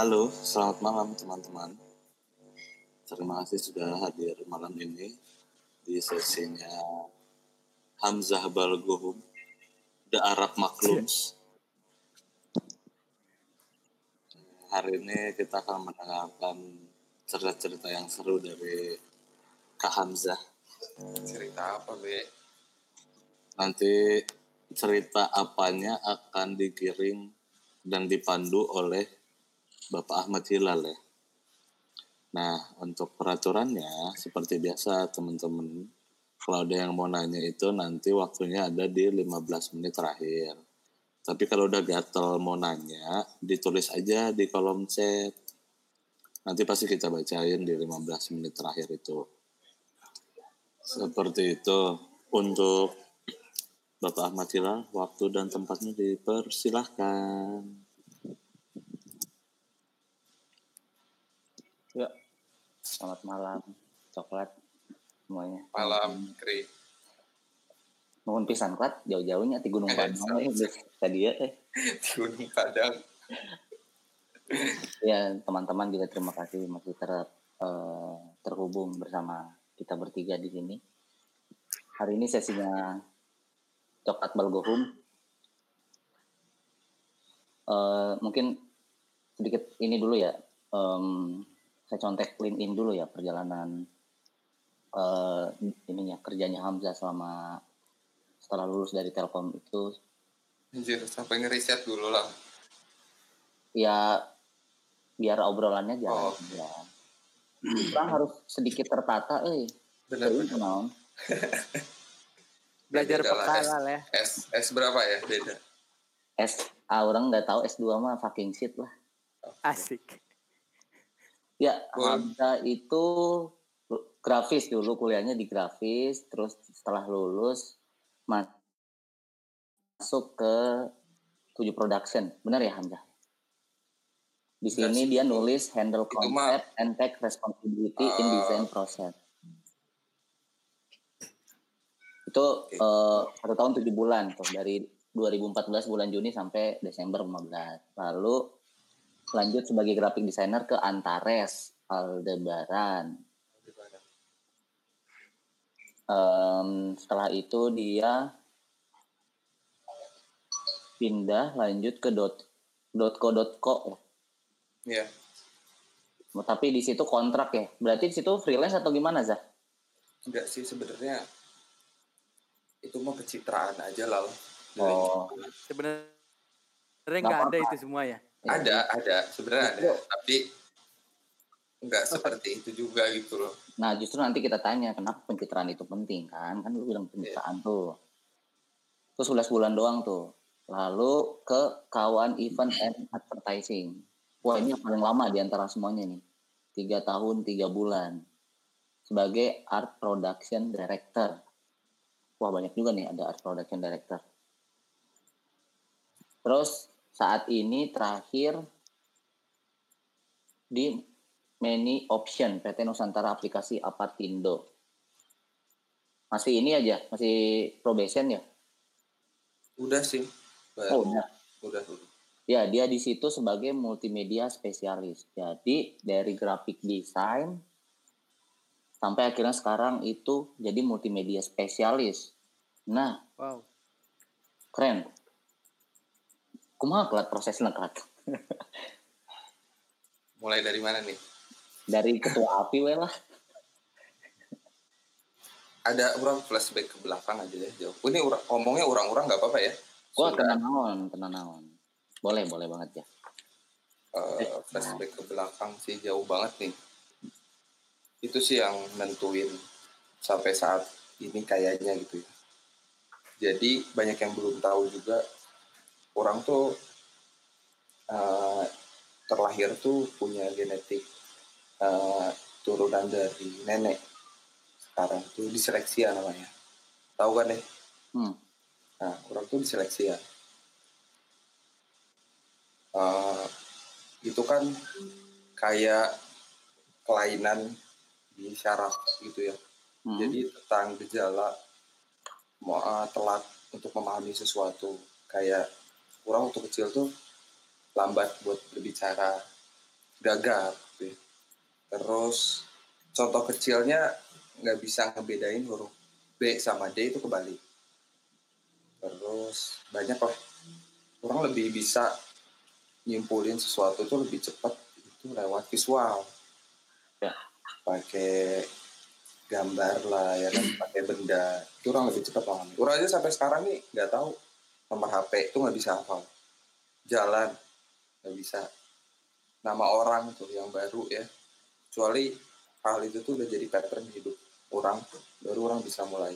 Halo, selamat malam teman-teman. Terima kasih sudah hadir malam ini di sesinya Hamzah Balgohum, The Arab Maklums. Hari ini kita akan mendengarkan cerita-cerita yang seru dari Kak Hamzah. Cerita apa, Be? Nanti cerita apanya akan dikirim dan dipandu oleh Bapak Ahmad Hilal ya. Nah, untuk peraturannya seperti biasa teman-teman, kalau ada yang mau nanya itu nanti waktunya ada di 15 menit terakhir. Tapi kalau udah gatel mau nanya, ditulis aja di kolom chat. Nanti pasti kita bacain di 15 menit terakhir itu. Seperti itu. Untuk Bapak Ahmad Hilal, waktu dan tempatnya dipersilahkan. Selamat malam, coklat semuanya. Malam, Kri. Mohon pisan klat jauh-jauhnya di Gunung Eh, Padang eh, tadi ya eh. Di Gunung Padang. Ya, teman-teman juga terima kasih masih ter eh, terhubung bersama kita bertiga di sini. Hari ini sesinya coklat balgohum. Eh, mungkin sedikit ini dulu ya. em, saya contek LinkedIn dulu ya perjalanan eh ininya kerjanya Hamzah selama setelah lulus dari Telkom itu Anjir, sampai ngeriset dulu lah. ya biar obrolannya Oh. jalan ya. Orang harus sedikit tertata eh. Benar, Jadi, benar. belajar peka S, lah ya S, S berapa ya? Beda. S ah, orang nggak tahu S2 mah fucking shit lah. asik Ya, Cool. Hamzah itu grafis dulu kuliahnya di grafis, terus setelah lulus ma- masuk ke tujuh production. Benar ya Hamzah? Di sini dia nulis handle concept and take responsibility in Ah. design process. Itu eh, satu tahun tujuh bulan tuh dari 2014 bulan Juni sampai Desember 15. Lalu lanjut sebagai graphic designer ke Antares Aldebaran. Em, setelah itu dia pindah lanjut ke dot .co .co ya. Iya. Tapi di situ kontrak ya. Berarti di situ freelance atau gimana Zah? Enggak sih sebenarnya itu mau kecitraan aja lah. Oh, sebenarnya Nggak ada itu semua ya Ada, ada. Sebenarnya ada. Tapi enggak seperti itu juga gitu loh. Nah justru nanti kita tanya kenapa pencitraan itu penting kan? Kan lu bilang pencitraan tuh. Terus 11 bulan doang tuh. Lalu ke kawan event and advertising. Wah ini yang paling lama di antara semuanya nih. Tiga tahun, tiga bulan. Sebagai art production director. Wah banyak juga nih ada art production director. Terus saat ini terakhir di Many Option PT Nusantara Aplikasi Apartindo. Masih ini aja, masih probation ya? Udah sih. Oh, Baru. udah. Udah, udah. Ya, dia di situ sebagai multimedia spesialis. Jadi dari graphic design sampai akhirnya sekarang itu jadi multimedia spesialis. Nah, wow keren. Kumaha kelat prosesnya kelat? Mulai dari mana nih? Dari ketua api we lah. Ada orang flashback ke belakang aja deh jauh. Ini ura- ngomongnya orang-orang nggak apa-apa ya? Gua tenang naon, tenang naon. Boleh, boleh banget ya. eh, flashback ke belakang sih jauh banget nih. Itu sih yang nentuin sampai saat ini kayaknya gitu ya. Jadi banyak yang belum tahu juga orang tuh eh, terlahir tuh punya genetik eh, turunan dari nenek. Sekarang tuh diseleksi ya namanya. Tahu kan deh? Hmm. Nah, orang tuh diseleksi ya. Eh, itu kan kayak kelainan di syaraf gitu ya. Hmm. Jadi tentang gejala mau telat untuk memahami sesuatu kayak kurang waktu kecil tuh lambat buat berbicara gagap gitu ya. terus contoh kecilnya nggak bisa ngebedain huruf B sama D itu kebalik. Terus banyak lah. Orang lebih bisa nyimpulin sesuatu itu lebih cepat itu lewat visual. Ya. pakai gambar lah ya kan pakai benda. Itu orang lebih cepat paham. Orang aja sampai sekarang nih nggak tahu nomor HP itu nggak bisa hafal. Jalan nggak bisa. Nama orang tuh yang baru ya. Kecuali hal itu tuh udah jadi pattern hidup orang baru orang bisa mulai.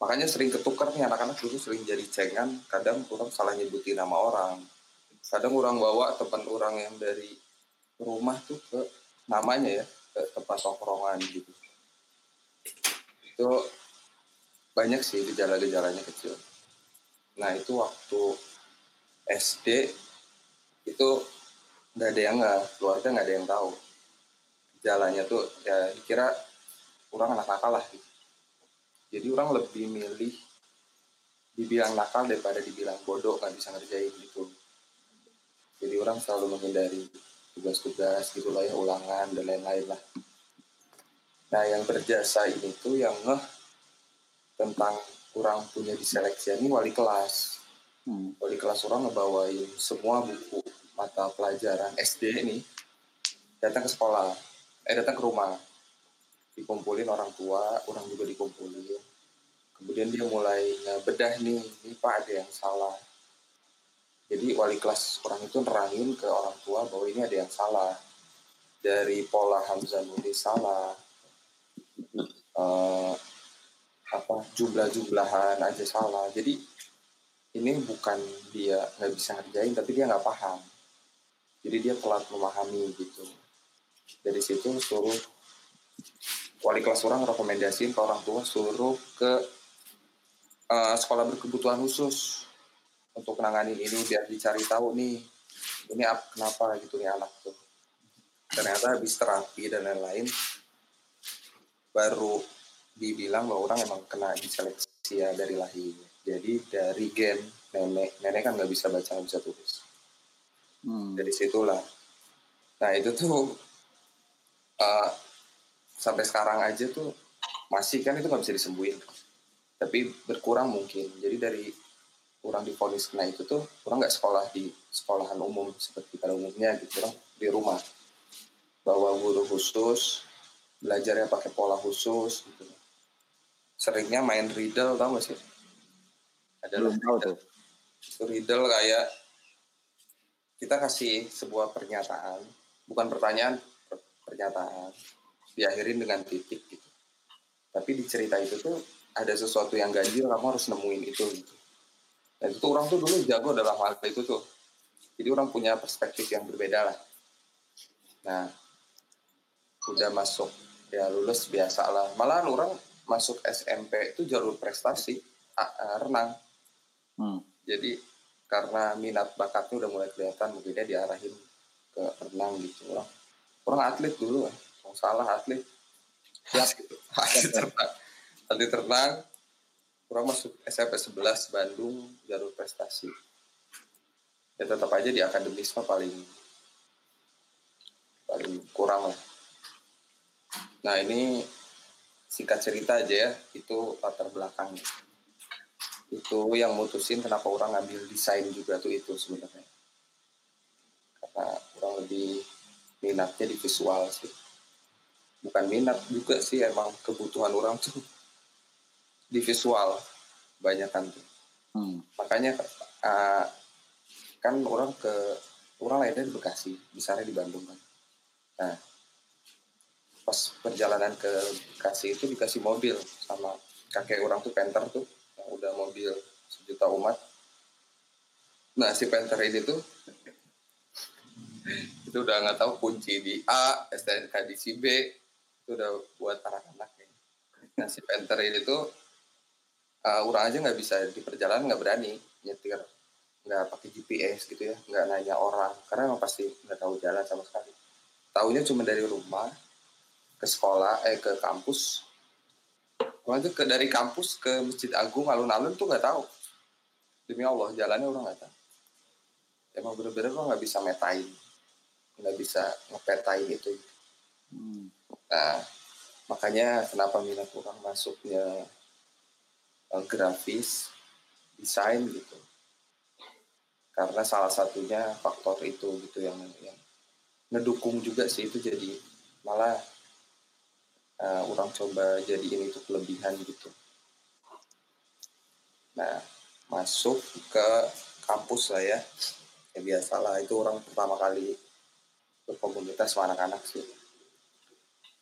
Makanya sering ketukar nih anak-anak dulu sering jadi cengan kadang orang salah nyebutin nama orang. Kadang orang bawa teman orang yang dari rumah tuh ke namanya ya ke tempat tongkrongan gitu. Itu banyak sih gejala-gejalanya kecil nah itu waktu SD itu nggak ada yang nggak keluarga nggak ada yang tahu. Jalannya tuh ya dikira orang anak nakal lah. Jadi orang lebih milih dibilang nakal daripada dibilang bodoh nggak bisa ngerjain gitu. Jadi orang selalu menghindari tugas-tugas gitu lah ya ulangan dan lain-lain lah. Nah yang berjasa ini tuh yang ngeh tentang kurang punya diseleksi ini wali kelas. Hmm. wali kelas orang ngebawain semua buku mata pelajaran SD ini datang ke sekolah eh datang ke rumah. Dikumpulin orang tua orang juga dikumpulin. Kemudian dia mulai bedah nih ini pak ada yang salah. Jadi wali kelas orang itu nerangin ke orang tua bahwa ini ada yang salah. Dari pola Hamzah nulis salah. Eh, apa jumlah-jumlahan aja salah. Jadi ini bukan dia nggak bisa ngerjain tapi dia nggak paham. Jadi dia telat memahami gitu. Dari situ suruh wali kelas orang rekomendasiin ke orang tua suruh ke eh, sekolah berkebutuhan khusus untuk menangani ini biar dicari tahu nih ini ap- kenapa gitu nih anak tuh. Ternyata habis terapi dan lain-lain baru dibilang bahwa orang emang kena diseleksi ya dari lahir jadi dari gen nenek nenek kan nggak bisa baca nggak bisa tulis. Hmm. dari situlah. Nah itu tuh eh, sampai sekarang aja tuh masih kan itu nggak bisa disembuhin. Tapi berkurang mungkin. Jadi dari kurang difonis kena itu tuh kurang nggak sekolah di sekolahan umum seperti pada umumnya gitu orang di rumah. Bawa guru khusus belajarnya pakai pola khusus gitu seringnya main riddle tau gak sih? Adalah Belum tahu tuh. itu riddle kayak kita kasih sebuah pernyataan bukan pertanyaan per- pernyataan diakhirin dengan titik gitu. Tapi di cerita itu tuh ada sesuatu yang ganjil kamu harus nemuin itu gitu. Dan itu orang tuh dulu jago dalam hal itu tuh. Jadi orang punya perspektif yang berbeda lah. Nah udah masuk ya lulus biasa lah. Malahan orang masuk SMP itu jalur prestasi a- renang. Hmm. jadi karena minat bakatnya udah mulai kelihatan mungkin dia diarahin ke renang gitu orang orang atlet dulu kalau salah atlet. Ya gitu. Atlet renang. Atlet renang orang masuk SMP 11 Bandung jalur prestasi. Ya tetap aja di akademis mah paling paling kurang lah. Nah ini singkat cerita aja ya itu latar belakangnya itu yang mutusin kenapa orang ngambil desain juga tuh itu sebenarnya. Karena orang lebih minatnya di visual sih. Bukan minat juga sih emang kebutuhan orang tuh di visual banyak kan tuh. Hmm. makanya uh, kan orang ke orang lahirnya di Bekasi besarnya di Bandung kan. Nah pas perjalanan ke Bekasi itu dikasih mobil sama kakek orang tuh penter tuh yang udah mobil sejuta umat nah si penter ini tuh itu udah nggak tahu kunci di A STNK di si B itu udah buat anak-anak ya. nah si penter ini tuh uh, orang aja nggak bisa di perjalanan nggak berani nyetir nggak pakai GPS gitu ya nggak nanya orang karena emang pasti nggak tahu jalan sama sekali tahunya cuma dari rumah ke sekolah eh ke kampus. Orang tuh ke dari kampus ke masjid agung alun-alun tuh nggak tahu. Demi Allah jalannya orang nggak tahu. Emang bener-bener orang nggak bisa metain. Nggak bisa ngepetain itu. Hmm. nah makanya kenapa minat orang masuknya eh, grafis desain gitu. Karena salah satunya faktor itu gitu yang yang ngedukung juga sih itu jadi malah eh, orang coba jadiin itu kelebihan gitu. Nah masuk ke kampus lah ya. Ya biasalah itu orang pertama kali berkomunitas sama anak-anak sih.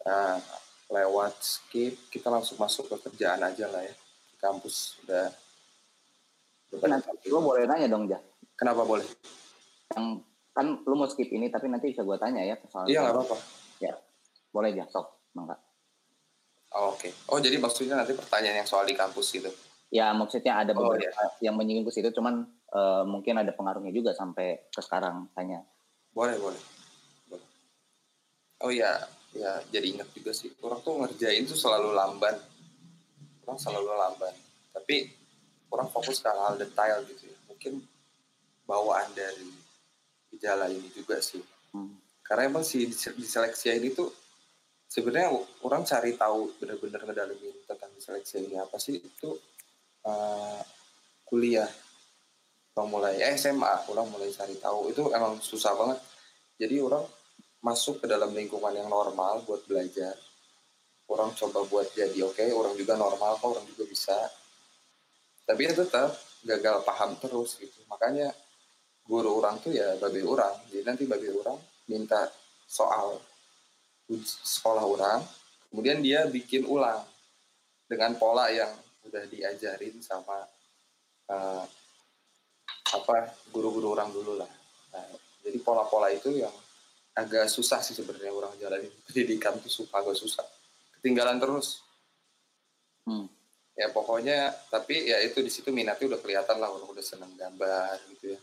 Nah lewat skip kita langsung masuk ke kerjaan aja lah ya di kampus. Udah. Nanti lu boleh nanya dong, Ja. kenapa boleh? Yang kan lu mau skip ini tapi nanti bisa gua tanya ya soal iya nggak apa-apa. Boleh ya, sok. Mangga. Oh, oke. Oh jadi maksudnya nanti pertanyaan yang soal di kampus gitu? Ya maksudnya ada Oh, beberapa yang menyinggung ke situ cuman eh, mungkin ada pengaruhnya juga sampai ke sekarang tanya. boleh boleh. Boleh. Oh ya ya jadi ingat juga sih. Orang tuh ngerjain tuh selalu lamban. Orang selalu lamban. Tapi orang fokus ke hal detail gitu ya. Mungkin bawaan dari gejala ini juga sih. Hmm. karena emang si diseleksi ini tuh sebenarnya orang cari tahu bener-bener ngedalamin tentang diseleksi ini apa sih itu eh, kuliah. Orang mulai eh, SMA orang mulai cari tahu. Itu emang susah banget. Jadi orang masuk ke dalam lingkungan yang normal buat belajar. Orang coba buat jadi oke orang juga normal kok orang juga bisa. Tapi ya tetap gagal paham terus gitu. Makanya guru orang tuh ya babi orang. Jadi nanti babi orang minta soal sekolah orang kemudian dia bikin ulang dengan pola yang udah diajarin sama eh, apa guru-guru orang dulu lah. Nah, jadi pola-pola itu yang agak susah sih sebenarnya orang jalanin. Pendidikan tuh suka agak susah. Ketinggalan terus. Hmm. ya pokoknya tapi ya itu di situ minatnya udah kelihatan lah orang udah seneng gambar gitu ya.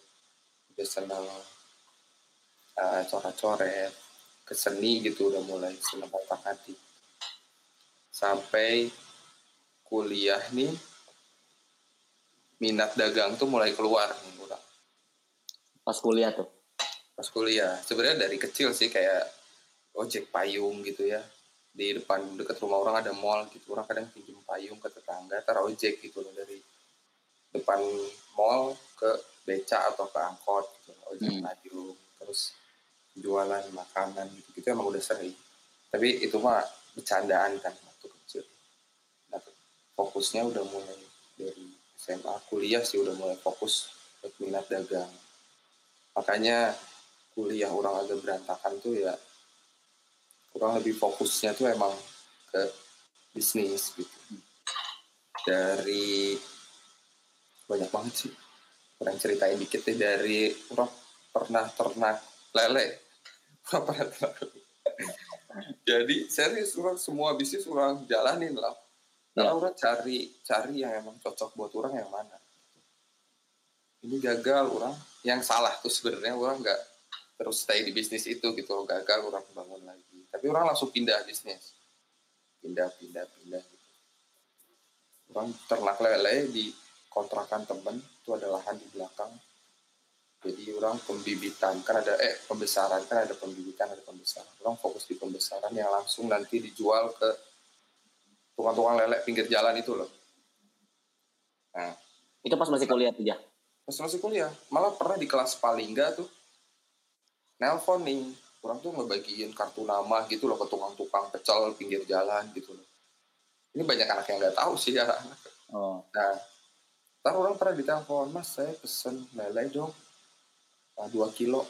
Udah seneng uh, coret-coret ke seni gitu udah mulai seneng otak hati. Sampai kuliah nih minat dagang tuh mulai keluar nih Pas kuliah tuh. pas kuliah. Sebenarnya dari kecil sih kayak ojek payung gitu ya. Di depan dekat rumah orang ada mall gitu. Orang kadang pinjam payung ke tetangga tar ojek gitu loh dari depan mall ke beca atau ke angkot gitu ojek Hmm. payung. Terus jualan makanan gitu gitu emang udah sering. Tapi itu mah bercandaan kan waktu kecil. Nah, fokusnya udah mulai dari SMA kuliah sih udah mulai fokus ke minat dagang. Makanya kuliah orang agak berantakan tuh ya kurang lebih fokusnya tuh emang ke bisnis gitu. Dari banyak banget sih. Orang ceritain dikit deh dari orang pernah ternak lele jadi serius orang semua bisnis orang jalanin lah. Karena Ya. orang cari cari yang emang cocok buat orang yang mana? Ini gagal orang. Yang salah tuh sebenarnya orang nggak terus stay di bisnis itu gitu loh. Gagal orang bangun lagi. Tapi orang langsung pindah bisnis. Pindah pindah pindah gitu. Orang ternak lele di kontrakan temen itu ada lahan di belakang jadi orang pembibitan kan ada eh pembesaran kan ada pembibitan ada pembesaran. Orang fokus di pembesaran yang langsung nanti dijual ke tukang-tukang lele pinggir jalan itu loh. Nah. Itu pas masih kuliah tuh, Ja. pas masih kuliah. Malah pernah di kelas paling enggak tuh nelpon nih orang tuh ngebagiin kartu nama gitu loh ke tukang-tukang pecel pinggir jalan gitu loh. Ini banyak anak yang nggak tahu sih anak-anak Oh. nah ntar orang pernah ditelepon mas saya pesen lele dong dua kilo.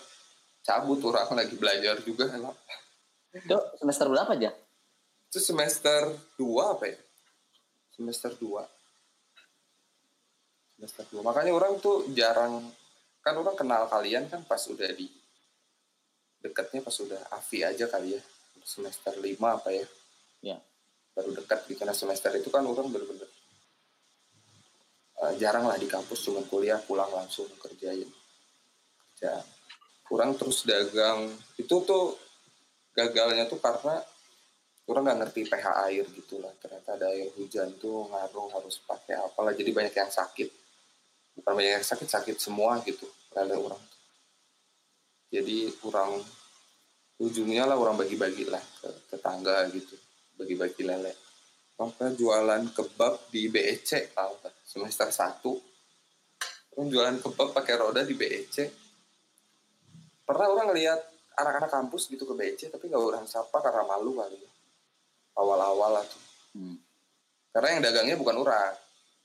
Cabut orang lagi belajar juga lah Itu semester berapa, Ja? itu semester dua apa ya? Semester dua. Semester dua. Makanya orang tuh jarang kan orang kenal kalian kan pas udah di dekatnya pas udah afi aja kali ya. Semester lima apa ya. Ya. baru dekat gitu. Nah semester itu kan orang bener-bener eh, jarang lah di kampus cuma kuliah pulang langsung kerjain kerja kurang terus dagang. Itu tuh gagalnya tuh karena orang nggak ngerti pH air gitu lah. Ternyata ada air hujan tuh ngaruh harus pakai apalah jadi banyak yang sakit. Bukan banyak yang sakit sakit semua gitu lele orang. Jadi kurang ujungnya lah orang bagi-bagi lah ke tetangga gitu bagi-bagi lele. Papa jualan kebab di BEC kan semester 1 orang jualan kebab pakai roda di BEC pernah orang lihat anak-anak kampus gitu ke BEC tapi nggak orang sapa karena malu kali ya. awal-awal lah tuh. Hmm. karena yang dagangnya bukan orang.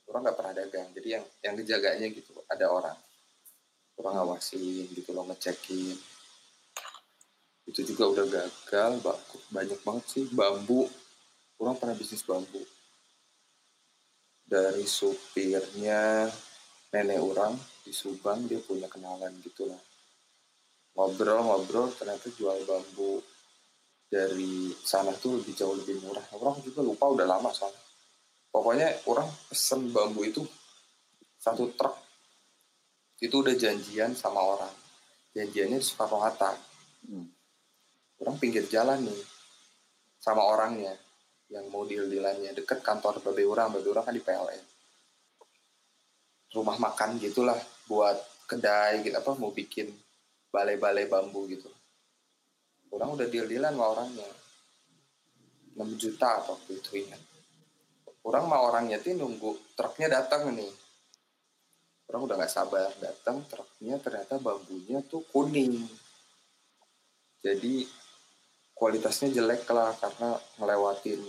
Orang nggak pernah dagang. Jadi yang yang dijaganya gitu ada orang. Orang ngawasin gitu loh ngecekin. Itu juga udah gagal ba- banyak banget sih bambu. Orang pernah bisnis bambu. Dari supirnya nenek orang di Subang dia punya kenalan gitu lah ngobrol-ngobrol ternyata jual bambu dari sana tuh lebih jauh lebih murah. Orang juga lupa udah lama soalnya. Pokoknya orang pesen bambu itu satu truk. Itu udah janjian sama orang. Janjiannya di Soekarno Hatta. Hmm. orang pinggir jalan nih sama orangnya yang mau deal-dealannya. Deket kantor babe orang. Babe orang kan di PLN rumah makan gitulah buat kedai gitu apa mau bikin balai-balai bambu gitu. Orang udah deal-dealan sama orangnya. 6 juta waktu itu ingat. Orang sama orangnya tuh nunggu truknya datang nih. Orang udah nggak sabar datang truknya ternyata bambunya tuh kuning. Jadi kualitasnya jelek lah karena ngelewatin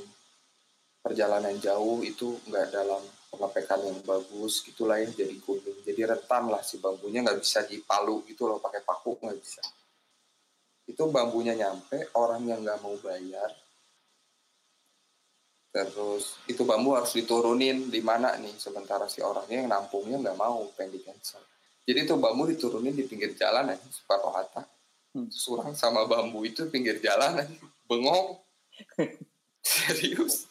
perjalanan jauh itu nggak dalam pengepekan yang bagus gitulah ya jadi kuning jadi rentan lah si bambunya nggak bisa dipalu gitu loh pakai paku nggak bisa. Itu bambunya nyampe orang yang nggak mau bayar terus itu bambu harus diturunin di mana nih sementara si orangnya yang nampungnya nggak mau pengen di cancel. Jadi itu bambu diturunin di pinggir jalan aja Soekarno Hatta. Hmm. surang sama bambu itu pinggir jalan aja bengong serius?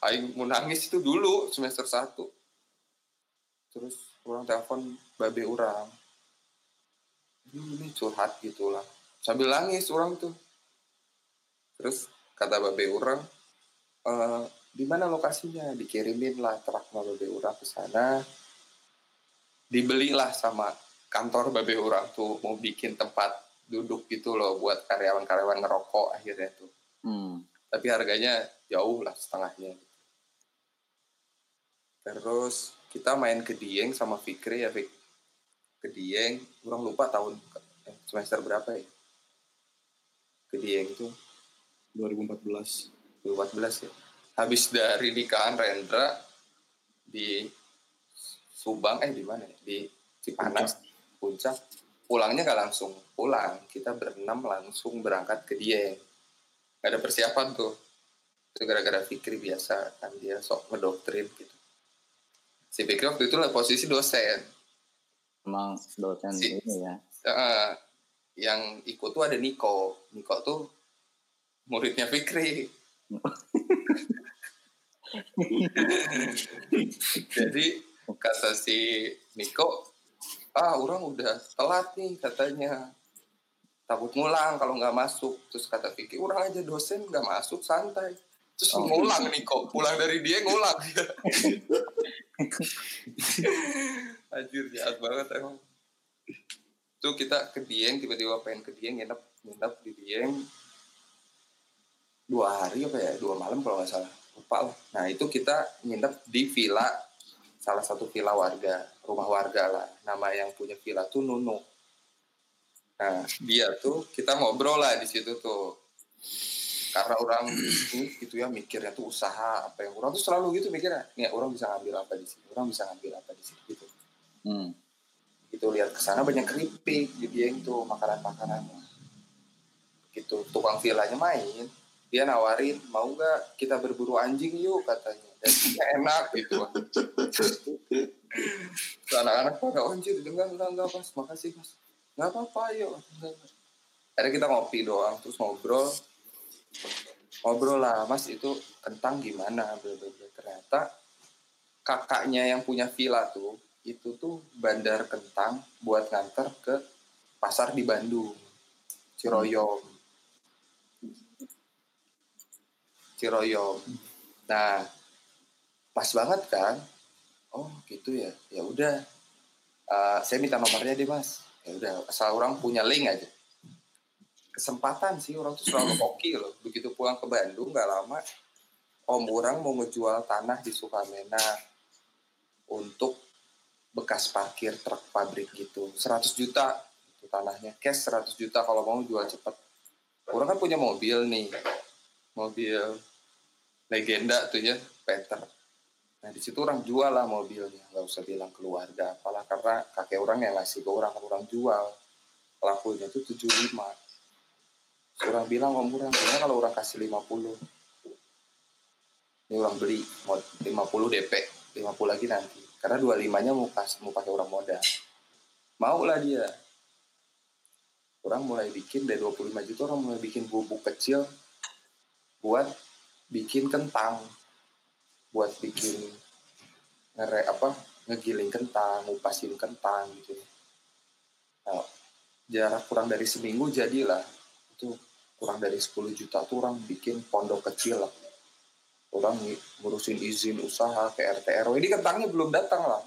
Aing mau nangis itu dulu semester 1 terus orang telepon babe orang. Ini curhat gitulah sambil nangis orang tuh. Terus kata babe orang "Eh, di mana lokasinya? Dikirimin lah truk babe orang ke sana. Dibelilah sama kantor babe orang tuh mau bikin tempat duduk gitu loh buat karyawan-karyawan ngerokok akhirnya tuh. Hmm. Tapi harganya jauh lah setengahnya terus kita main ke Dieng sama Fikri ya Fik. Ke Dieng kurang lupa tahun eh, semester berapa ya? Ke Dieng itu. 2014 2014 ya. Habis dari nikahan Rendra di Subang eh di mana ya? Di Cipanas puncak. Pulangnya nggak langsung pulang. Kita berenam langsung berangkat ke Dieng ada persiapan tuh. Itu gara-gara Fikri biasa kan dia sok ngedoktrin gitu. Si Fikri waktu itu lah posisi dosen. Emang dosen Si- ini ya. Eh, yang ikut tuh ada Niko. Niko tuh muridnya Fikri. Jadi kata si Niko ah orang udah telat nih katanya takut ngulang kalau nggak masuk. Terus kata Vicky orang aja dosen nggak masuk santai. Terus Oh. ngulang Niko pulang dari dia ngulang. Anjir jahat banget emang. Tuh kita ke Dieng tiba-tiba pengen ke Dieng nginep nginep di Dieng. Dua hari apa ya? Dua malam kalau nggak salah. Lupa lah. Nah itu kita nginep di villa salah satu villa warga rumah warga lah. Nama yang punya villa tuh Nunu nah dia tuh kita ngobrol lah di situ tuh karena orang ini gitu ya mikirnya tuh usaha apa yang orang tuh selalu gitu mikirnya nih orang bisa ngambil apa di sini orang bisa ngambil apa di sini gitu Hmm. gitu lihat ke sana banyak keripik di Dieng tuh makanan-makanannya gitu tukang villanya main dia nawarin mau nggak kita berburu anjing yuk katanya dan dia enak gitu anak-anak pada "Oh, anjir enggak enggak enggak mas makasih mas nggak apa-apa yuk. Akhirnya kita ngopi doang terus ngobrol. Ngobrol lah mas itu kentang gimana bla bla bla. ternyata kakaknya yang punya villa tuh itu tuh bandar kentang buat nganter ke pasar di Bandung Ciroyom. Ciroyom. Nah pas banget kan? Oh gitu ya. Ya udah. Eh, saya minta nomornya deh mas ya udah asal orang punya link aja. Kesempatan sih orang tuh selalu hoki loh. Begitu pulang ke Bandung nggak lama om orang mau ngejual tanah di Sukamena untuk bekas parkir truk pabrik gitu. 100 juta itu tanahnya. Cash 100 juta kalau mau jual cepet. Orang kan punya mobil nih. Mobil legenda tuh ya Panther nah di situ orang jual lah mobilnya. Nggak usah bilang keluarga apalah karena kakek orang yang ngasih ke orang orang jual. Pelakunya itu 75 orang bilang om orang bilang kalau orang kasih 50 ini orang beli mau 50 DP 50 lagi nanti. Karena 25 nya mau kasih mau pakai orang modal. Mau lah dia. Orang mulai bikin dari 25 juta orang mulai bikin bubuk kecil buat bikin kentang buat bikin ngere apa ngegiling kentang ngupasin kentang gitu. Nah, jarak kurang dari seminggu jadilah. Itu kurang dari 10 juta tuh orang bikin pondok kecil lah. Orang ngurusin izin usaha ke RT RW ini kentangnya belum datang lah.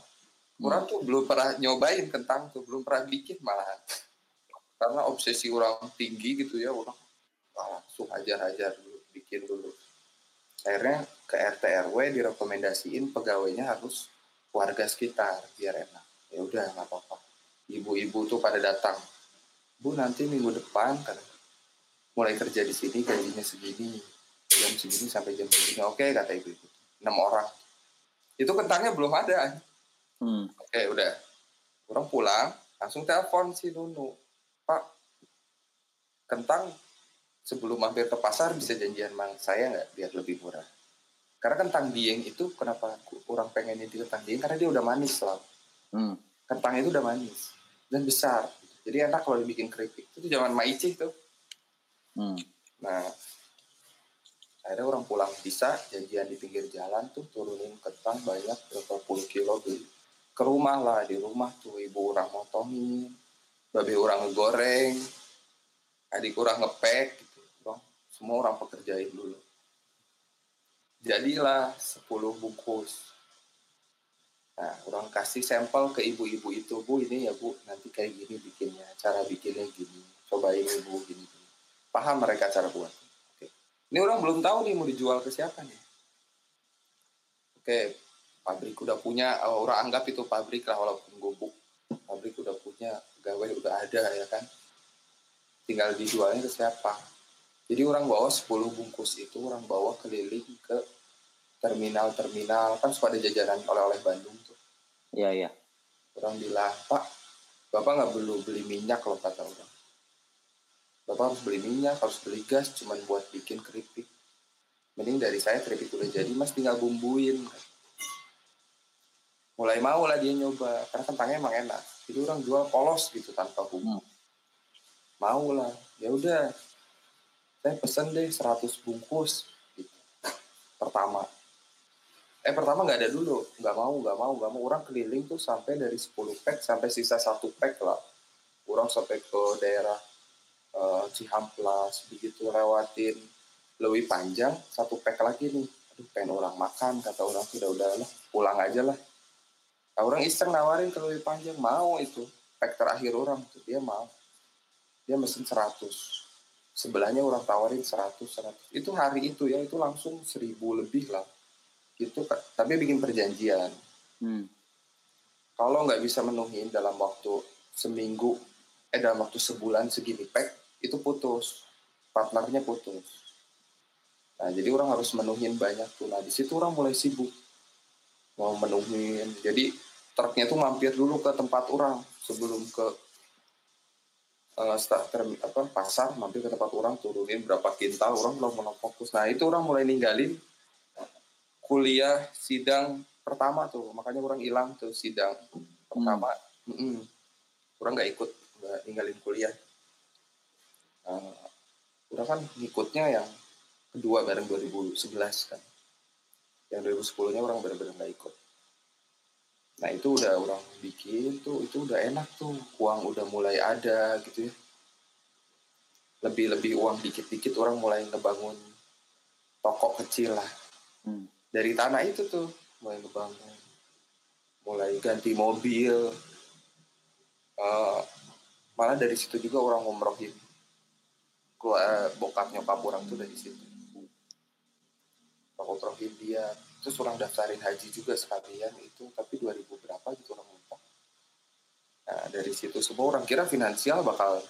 Orang tuh belum pernah nyobain kentang tuh belum pernah bikin malah karena obsesi orang tinggi gitu ya orang. Langsung ajar-ajar dulu bikin dulu akhirnya ke RT RW direkomendasiin pegawainya harus warga sekitar biar enak. Ya udah nggak apa-apa. Ibu-ibu tuh pada datang. Bu nanti minggu depan kan mulai kerja di sini gajinya segini jam segini sampai jam segini. Oke kata ibu ibu enam orang. Itu kentangnya belum ada. Hmm. oke udah. Orang pulang langsung telepon si Nunu. Pak kentang sebelum mampir ke pasar bisa janjian mang saya nggak biar lebih murah? Karena kentang dieng itu kenapa orang pengennya di kentang dieng? Karena dia udah manis lah Hmm. kentangnya itu udah manis dan besar. Jadi enak kalau dibikin keripik. Itu zaman Maici tuh Hmm. nah akhirnya orang pulang bisa janjian di pinggir jalan tuh turunin kentang banyak berapa puluh kilo beli. Ke rumah lah di rumah tuh ibu orang motongin babe orang ngegoreng adik orang ngepek semua orang pekerjain dulu. Jadilah 10 bungkus. Nah orang kasih sampel ke ibu-ibu itu bu ini ya bu nanti kayak gini bikinnya cara bikinnya gini cobain ibu gini, gini. paham mereka cara buat. Oke. Ini orang belum tahu nih mau dijual ke siapa nih. Oke pabrik udah punya oh, orang anggap itu pabrik lah walaupun gubuk. Pabrik udah punya pegawai udah ada ya kan. Tinggal dijualnya ke siapa jadi orang bawa 10 bungkus itu orang bawa keliling ke terminal-terminal. Kan suka ada jajanan oleh-oleh Bandung tuh. Iya, iya. orang bilang pak bapak nggak perlu beli minyak loh kata orang. Bapak harus beli minyak harus beli gas cuman buat bikin keripik. Mending dari saya keripik udah jadi mas tinggal bumbuin. Mulai mau lah dia nyoba karena kentangnya emang enak. Jadi orang jual polos gitu tanpa bumbu. Mau lah. Ya udah saya pesen deh 100 bungkus gitu. pertama. Eh pertama nggak ada dulu. Nggak mau nggak mau nggak mau. Orang keliling tuh sampai dari 10 pack sampai sisa satu pack lah. Orang sampai ke daerah eh, Cihamplas begitu lewatin lebih panjang satu pack lagi nih. Aduh pengen orang makan kata orang sudah udah lah pulang aja lah. Nah, orang iseng nawarin ke lebih panjang mau itu. Pack terakhir orang tuh dia mau. Dia mesin 100 sebelahnya orang tawarin 100 100 itu hari itu ya itu langsung 1000 lebih lah. Itu tapi bikin perjanjian. Hmm. kalau nggak bisa menuhin dalam waktu seminggu eh dalam waktu sebulan segini pack itu putus. Partnernya putus. Nah jadi orang harus menuhin banyak tuh. Nah di situ orang mulai sibuk. Mau menuhin. Jadi truknya tuh mampir dulu ke tempat orang sebelum ke start term, apa pasar mampir ke tempat orang turunin berapa kintal orang belum mau fokus. Nah itu orang mulai ninggalin kuliah sidang pertama tuh. Makanya orang hilang tuh sidang pertama. Mm-mm. orang nggak ikut nggak ninggalin kuliah. Nah, udah kan ngikutnya yang kedua bareng 2011 kan. Yang 2010 nya orang benar-benar nggak ikut nah itu udah orang bikin tuh itu udah enak tuh uang udah mulai ada gitu ya. Lebih-lebih uang dikit-dikit orang mulai ngebangun toko kecil lah. Hmm. dari tanah itu tuh mulai ngebangun. Mulai ganti mobil. Eh, malah dari situ juga orang ngumrohin keluar bokap nyokap orang tuh dari situ. Toko dia terus orang daftarin haji juga sekalian itu tapi 2000 berapa gitu orang lupa nah dari situ semua orang kira finansial bakal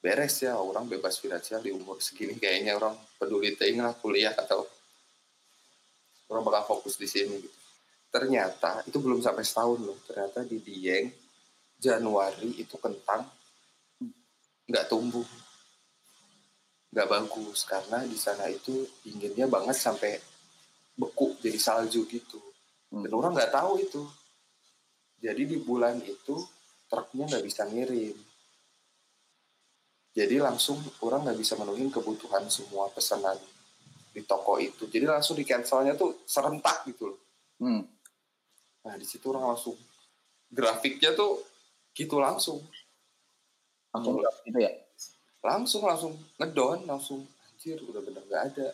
beres ya orang bebas finansial di umur segini kayaknya orang peduli lah kuliah atau orang bakal fokus di sini gitu. Ternyata itu belum sampai setahun loh ternyata di Dieng Januari itu kentang nggak tumbuh. Nggak bagus karena di sana itu dinginnya banget sampai beku jadi salju gitu. Dan Hmm. orang nggak tahu itu. Jadi di bulan itu truknya nggak bisa ngirim. Jadi langsung orang nggak bisa menuhin kebutuhan semua pesanan di toko itu. Jadi langsung di cancelnya tuh serentak gitu loh. Hmm. nah di situ orang langsung grafiknya tuh gitu langsung. Langsung drop gitu ya. langsung langsung ngedon langsung anjir udah bener nggak ada.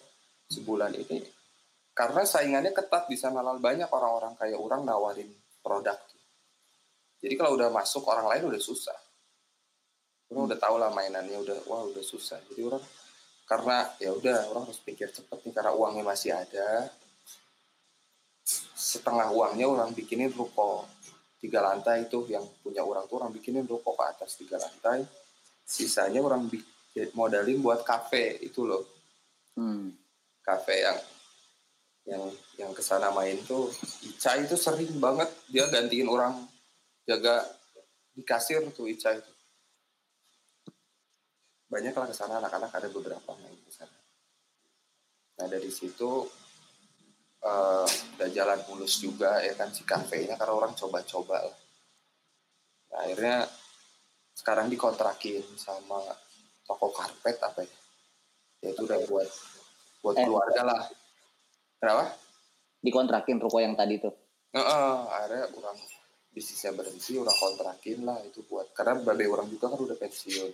Sebulan ini karena saingannya ketat di sana lalu banyak orang-orang. Kayak orang nawarin produk. Jadi kalau udah masuk orang lain udah susah. Orang udah tahu lah mainannya udah wah udah susah. Jadi orang karena ya udah orang harus pikir cepet nih karena uangnya masih ada. Setengah uangnya orang bikinin ruko. Tiga lantai itu yang punya orang tuh orang bikinin ruko ke atas tiga lantai. Sisanya orang bikin modalin buat kafe itu loh. Hmm. kafe yang yang yang ke sana main tuh Ica itu sering banget dia gantiin orang jaga di kasir tuh Ica itu. Banyak lah ke sana anak-anak ada beberapa main ke sana. Nah dari situ eh, udah jalan mulus juga ya kan si kafenya karena orang coba-coba lah. Nah, akhirnya sekarang dikontrakin sama toko karpet apa ya? Ya itu udah buat buat Eh. keluarga lah kenapa? Dikontrakin ruko yang tadi tuh. Heeh, akhirnya orang bisnisnya berhenti orang kontrakin lah itu buat karena babe orang juga kan udah pensiun.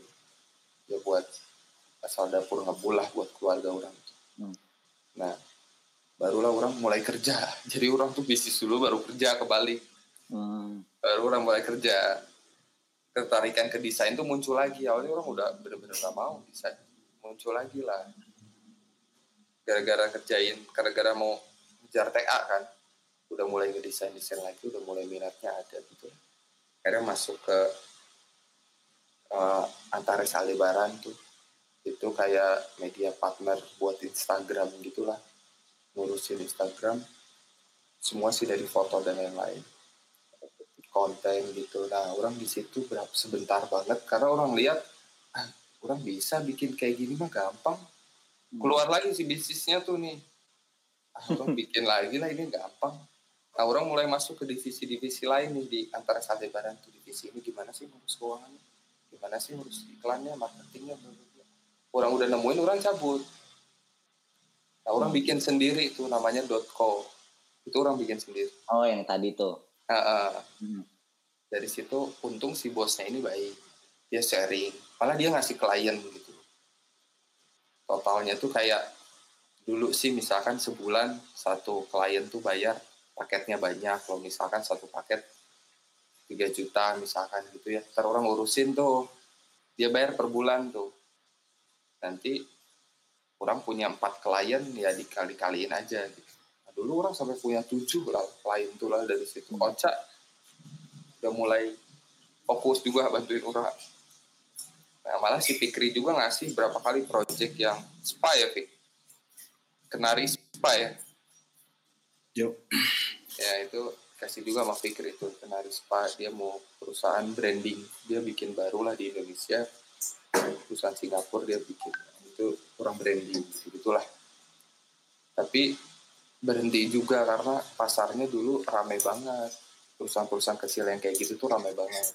Ya buat asal dapur ngebul lah buat keluarga orang. Itu Hmm. nah barulah orang mulai kerja. Jadi orang tuh bisnis dulu baru kerja kembali Hmm. baru orang mulai kerja. Ketertarikan ke desain tuh muncul lagi. Awalnya orang udah bener-bener gak mau desain. Muncul lagi lah gara-gara kerjain gara-gara mau ngejar TA kan. Udah mulai ngedesain desain lagi udah mulai minatnya ada gitu. Akhirnya masuk ke uh, Antares Aldebaran tuh. Itu kayak media partner buat Instagram gitulah. Ngurusin Instagram. Semua sih dari foto dan lain-lain. Konten gitu. Nah orang di situ berapa sebentar banget. Karena orang lihat ah, orang bisa bikin kayak gini mah gampang keluar lagi si bisnisnya tuh nih. Ah, orang bikin lagi lah ini gampang nah orang mulai masuk ke divisi-divisi lain nih di antara sate barang tuh divisi ini gimana sih ngurus keuangannya? Gimana sih ngurus iklannya marketingnya bla, bla, bla. orang udah nemuin orang cabut. Nah orang bikin sendiri itu namanya .co. Itu orang bikin sendiri. Oh yang tadi tuh. Ah, ah. Hmm. dari situ untung si bosnya ini baik. Dia sharing. Malah dia ngasih klien gitu totalnya tuh kayak dulu sih misalkan sebulan satu klien tuh bayar paketnya banyak. Kalau misalkan satu paket 3 juta misalkan gitu ya. Ntar orang urusin tuh. Dia bayar per bulan tuh. Nanti orang punya empat klien ya dikali-kaliin aja gitu. Nah, dulu orang sampai punya tujuh lah klien tuh lah dari situ. Oca udah mulai fokus juga bantuin orang nah malah si Fikri juga ngasih berapa kali project yang spa ya Fik? Kenari spa ya? Yuk. ya itu kasih juga sama Fikri itu kenari spa. Dia mau perusahaan branding. Dia bikin baru lah di Indonesia. Perusahaan Singapura dia bikin. Itu kurang branding gitu gitulah tapi berhenti juga karena pasarnya dulu ramai banget. Perusahaan-perusahaan kecil yang kayak gitu tuh ramai banget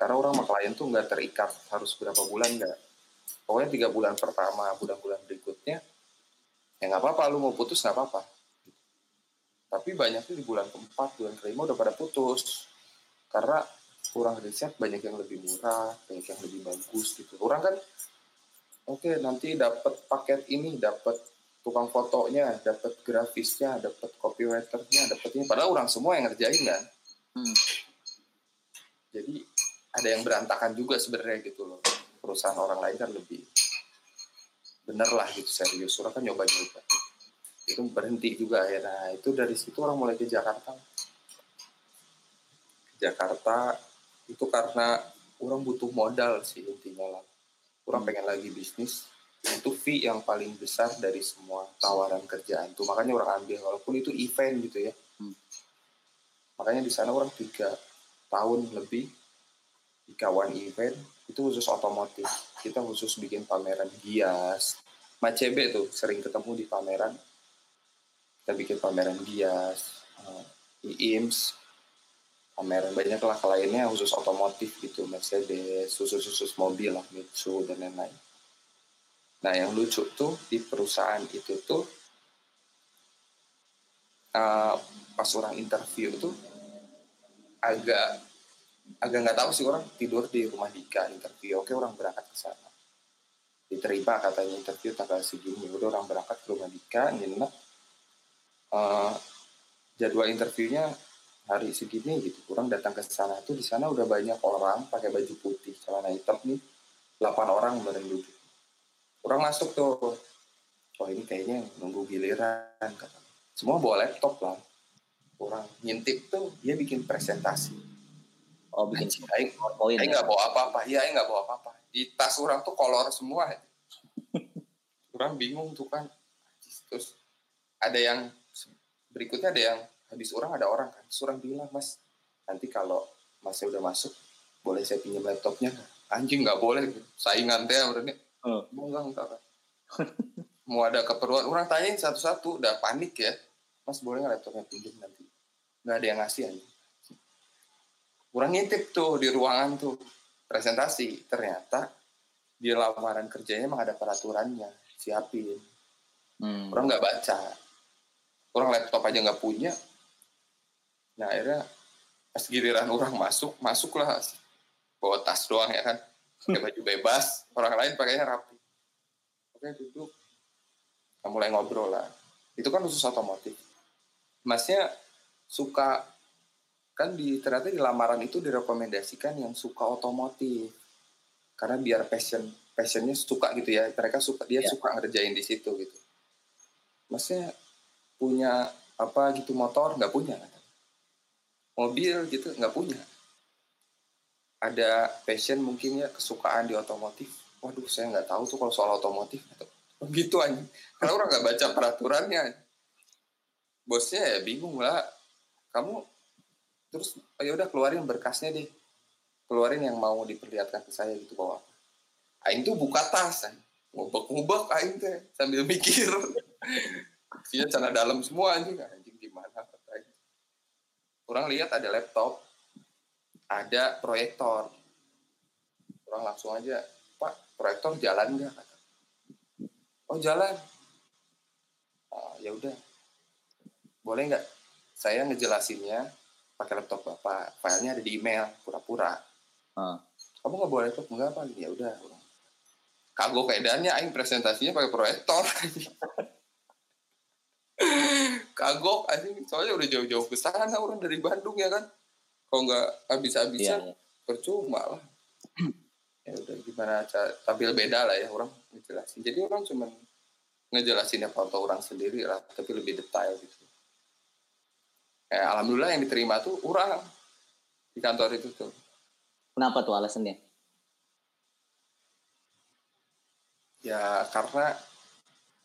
karena orang sama klien tuh nggak terikat harus berapa bulan nggak. Pokoknya tiga bulan pertama bulan-bulan berikutnya ya nggak apa-apa lu mau putus nggak apa-apa. Tapi banyak tuh di bulan keempat bulan kelima udah pada putus. Karena kurang riset banyak yang lebih murah banyak yang lebih bagus gitu. Orang kan oke nanti dapat paket ini dapat tukang fotonya dapat grafisnya dapat copywriternya dapat ini. Padahal orang semua yang ngerjain kan. Hmm. jadi ada yang berantakan juga sebenarnya gitu loh. Perusahaan orang lain kan lebih bener lah gitu serius. Orang kan nyoba nyoba. Itu berhenti juga ya nah itu dari situ orang mulai ke Jakarta. Jakarta itu karena orang butuh modal sih intinya lah. Orang pengen lagi bisnis. Itu fee yang paling besar dari semua tawaran kerjaan tuh. Makanya orang ambil. Walaupun itu event gitu ya. Hmm. makanya di sana orang tiga tahun lebih di kawan event itu khusus otomotif. Kita khusus bikin pameran Gias. Macebe tuh sering ketemu di pameran. Kita bikin pameran Gias uh, IIMS pameran banyak lah kliennya khusus otomotif gitu. Mercedes khusus khusus mobil lah Mitsu dan lain-lain. Nah yang lucu tuh di perusahaan itu tuh uh, pas orang interview tuh agak agak nggak tahu sih orang tidur di rumah Dika interview. Oke orang berangkat ke sana. Diterima katanya interview tanggal segini. Udah orang berangkat ke rumah Dika nginep. Uh, jadwal interviewnya hari segini gitu. Orang datang ke sana tuh di sana udah banyak orang pakai baju putih celana hitam nih. 8 orang bareng duduk. Orang masuk tuh. Oh ini kayaknya nunggu giliran kata semua bawa laptop lah. Orang ngintip tuh dia bikin presentasi Oh bikin Anjing, aing ya? nggak bawa apa-apa, iya Aing nggak bawa apa-apa. Di tas orang tuh kolor semua. orang bingung tuh kan. Terus ada yang berikutnya ada yang habis orang ada orang kan. Terus orang bilang mas nanti kalau masnya udah masuk boleh saya pinjam laptopnya nggak? Anjing nggak boleh. Saingan teh berarti. Hmm. Enggak enggak. enggak. Mau ada keperluan orang tanyain satu-satu udah panik ya. Mas boleh nggak laptopnya pinjam nanti? Nggak ada yang ngasih anjing kurang ngintip tuh di ruangan tuh. Presentasi. Ternyata di lamaran kerjanya emang ada peraturannya. Siapin. Hmm. orang nggak baca. Orang laptop aja nggak punya. Nah akhirnya pas giliran orang masuk masuklah. Bawa tas doang ya kan. Pakai baju bebas. Orang lain pakainya rapi. Oke duduk. Nah, mulai ngobrol lah. Itu kan khusus otomotif. Masnya suka kan di ternyata di lamaran itu direkomendasikan yang suka otomotif. Karena biar passion passionnya suka gitu ya. Mereka suka dia Ya. suka ngerjain di situ gitu. Masnya punya apa gitu motor? Nggak punya. Mobil gitu nggak punya. Ada passion mungkin ya kesukaan di otomotif. Waduh saya nggak tahu tuh kalau soal otomotif. Gitu aja karena orang nggak baca peraturannya. Bosnya ya bingung lah kamu terus oh ya udah keluarin berkasnya deh. Keluarin yang mau diperlihatkan ke saya gitu bahwa Aing tuh buka tas ngubek-ngubek Aing teh sambil mikir. Isinya celana dalam semua anjing. Anjing gimana Aing. orang lihat ada laptop ada proyektor. Orang langsung aja pak proyektor jalan nggak? oh jalan. "Ah, ya udah. Boleh nggak? Saya ngejelasinnya pakai laptop bapak. Filenya ada di email pura-pura. Ah. kamu nggak boleh laptop nggak apa ya udah. Kagok keadaannya aing presentasinya pakai proyektor. Kagok anjing. Soalnya udah jauh-jauh ke sana orang dari Bandung ya kan? Kalau nggak habis-habisan iya. percuma lah. Ya udah gimana cara tampil beda lah ya orang ngejelasin. Jadi orang cuma ngejelasinnya foto orang sendiri lah tapi lebih detail gitu eh, alhamdulillah yang diterima tuh orang di kantor itu tuh Kenapa tuh alasannya? ya karena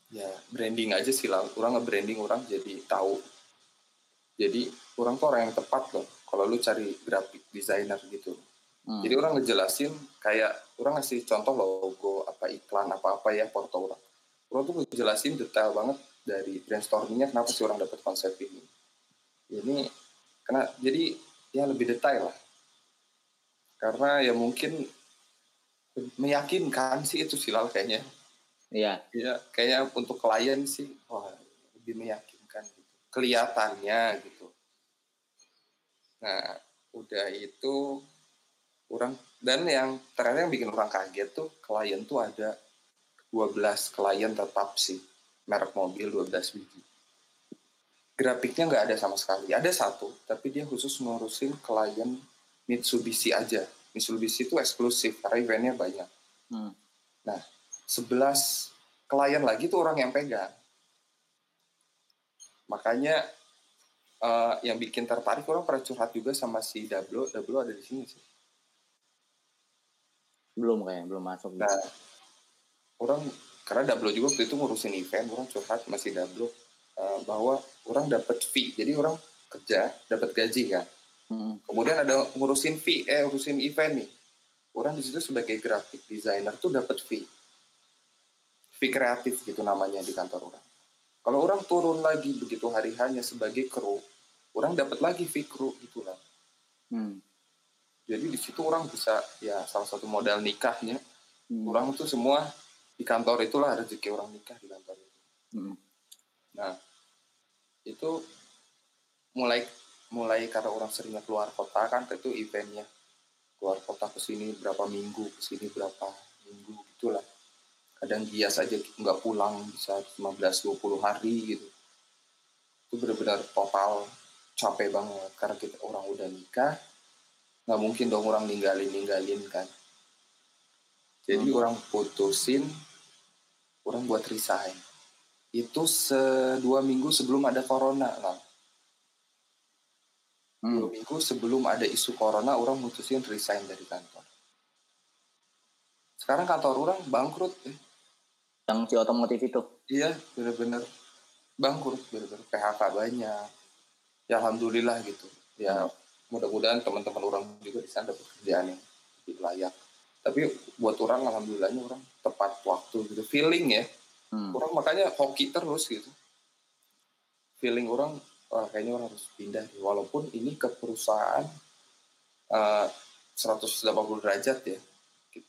ya branding aja sih lah orang nge-branding orang jadi tahu jadi orang tuh orang yang tepat loh kalau lu cari graphic designer gitu Hmm. Jadi orang ngejelasin kayak orang ngasih contoh logo apa iklan apa apa ya foto orang. Orang tuh ngejelasin detail banget dari brainstormingnya kenapa sih orang dapat konsep ini. Ini karena jadi ya lebih detail lah. Karena ya mungkin meyakinkan sih itu silal kayaknya. Iya. Ya kayaknya untuk klien sih wah lebih meyakinkan gitu. Kelihatannya gitu. Nah, udah itu orang dan yang ternyata yang bikin orang kaget tuh klien tuh ada 12 klien tetap sih merek mobil 12 biji grafiknya nggak ada sama sekali. Ada satu tapi dia khusus ngurusin klien Mitsubishi aja. Mitsubishi itu eksklusif karena eventnya banyak. Hmm. Nah, 11 klien lagi tuh orang yang pegang. Makanya eh, yang bikin tertarik orang pernah curhat juga sama si Dablo. Dablo ada di sini sih. Belum kayaknya, belum masuk. nah orang karena Dablo juga waktu itu ngurusin event orang curhat sama si Dablo eh, bahwa orang dapat fee. Jadi orang kerja dapat gaji kan? Mm, kemudian ada ngurusin fee eh ngurusin event nih. Orang di situ sebagai graphic designer tuh dapat fee. Fee kreatif gitu namanya di kantor orang. Kalau orang turun lagi begitu hari hanya sebagai kru orang dapat lagi fee kru gitu lah mm, jadi di situ orang bisa ya salah satu modal nikahnya. Mm, orang tuh semua di kantor itulah rezeki orang nikah di kantor itu. Mm. Nah, itu mulai mulai karena orang seringnya keluar kota kan itu eventnya. Keluar kota ke sini berapa minggu ke sini berapa minggu gitulah. Kadang gias aja nggak pulang bisa 15-20 hari gitu. Itu benar-benar total capek banget karena kita orang udah nikah nggak mungkin dong orang ninggalin ninggalin kan. Jadi Hmm. orang putusin orang buat resign itu se dua minggu sebelum ada corona lah mm. dua minggu sebelum ada isu corona orang mutusin resign dari kantor. Sekarang kantor orang bangkrut eh. Yang si otomotif itu. iya bener-bener. Bangkrut bener-bener. PHK banyak. Ya alhamdulillah gitu. Ya mudah-mudahan teman-teman orang juga di sana dapat kerjaan yang lebih layak. Tapi buat orang alhamdulillahnya orang tepat waktu gitu. Feeling ya Mm. orang makanya hoki terus gitu feeling orang wah, kayaknya orang harus pindah nih. walaupun ini ke perusahaan eh, 180 derajat ya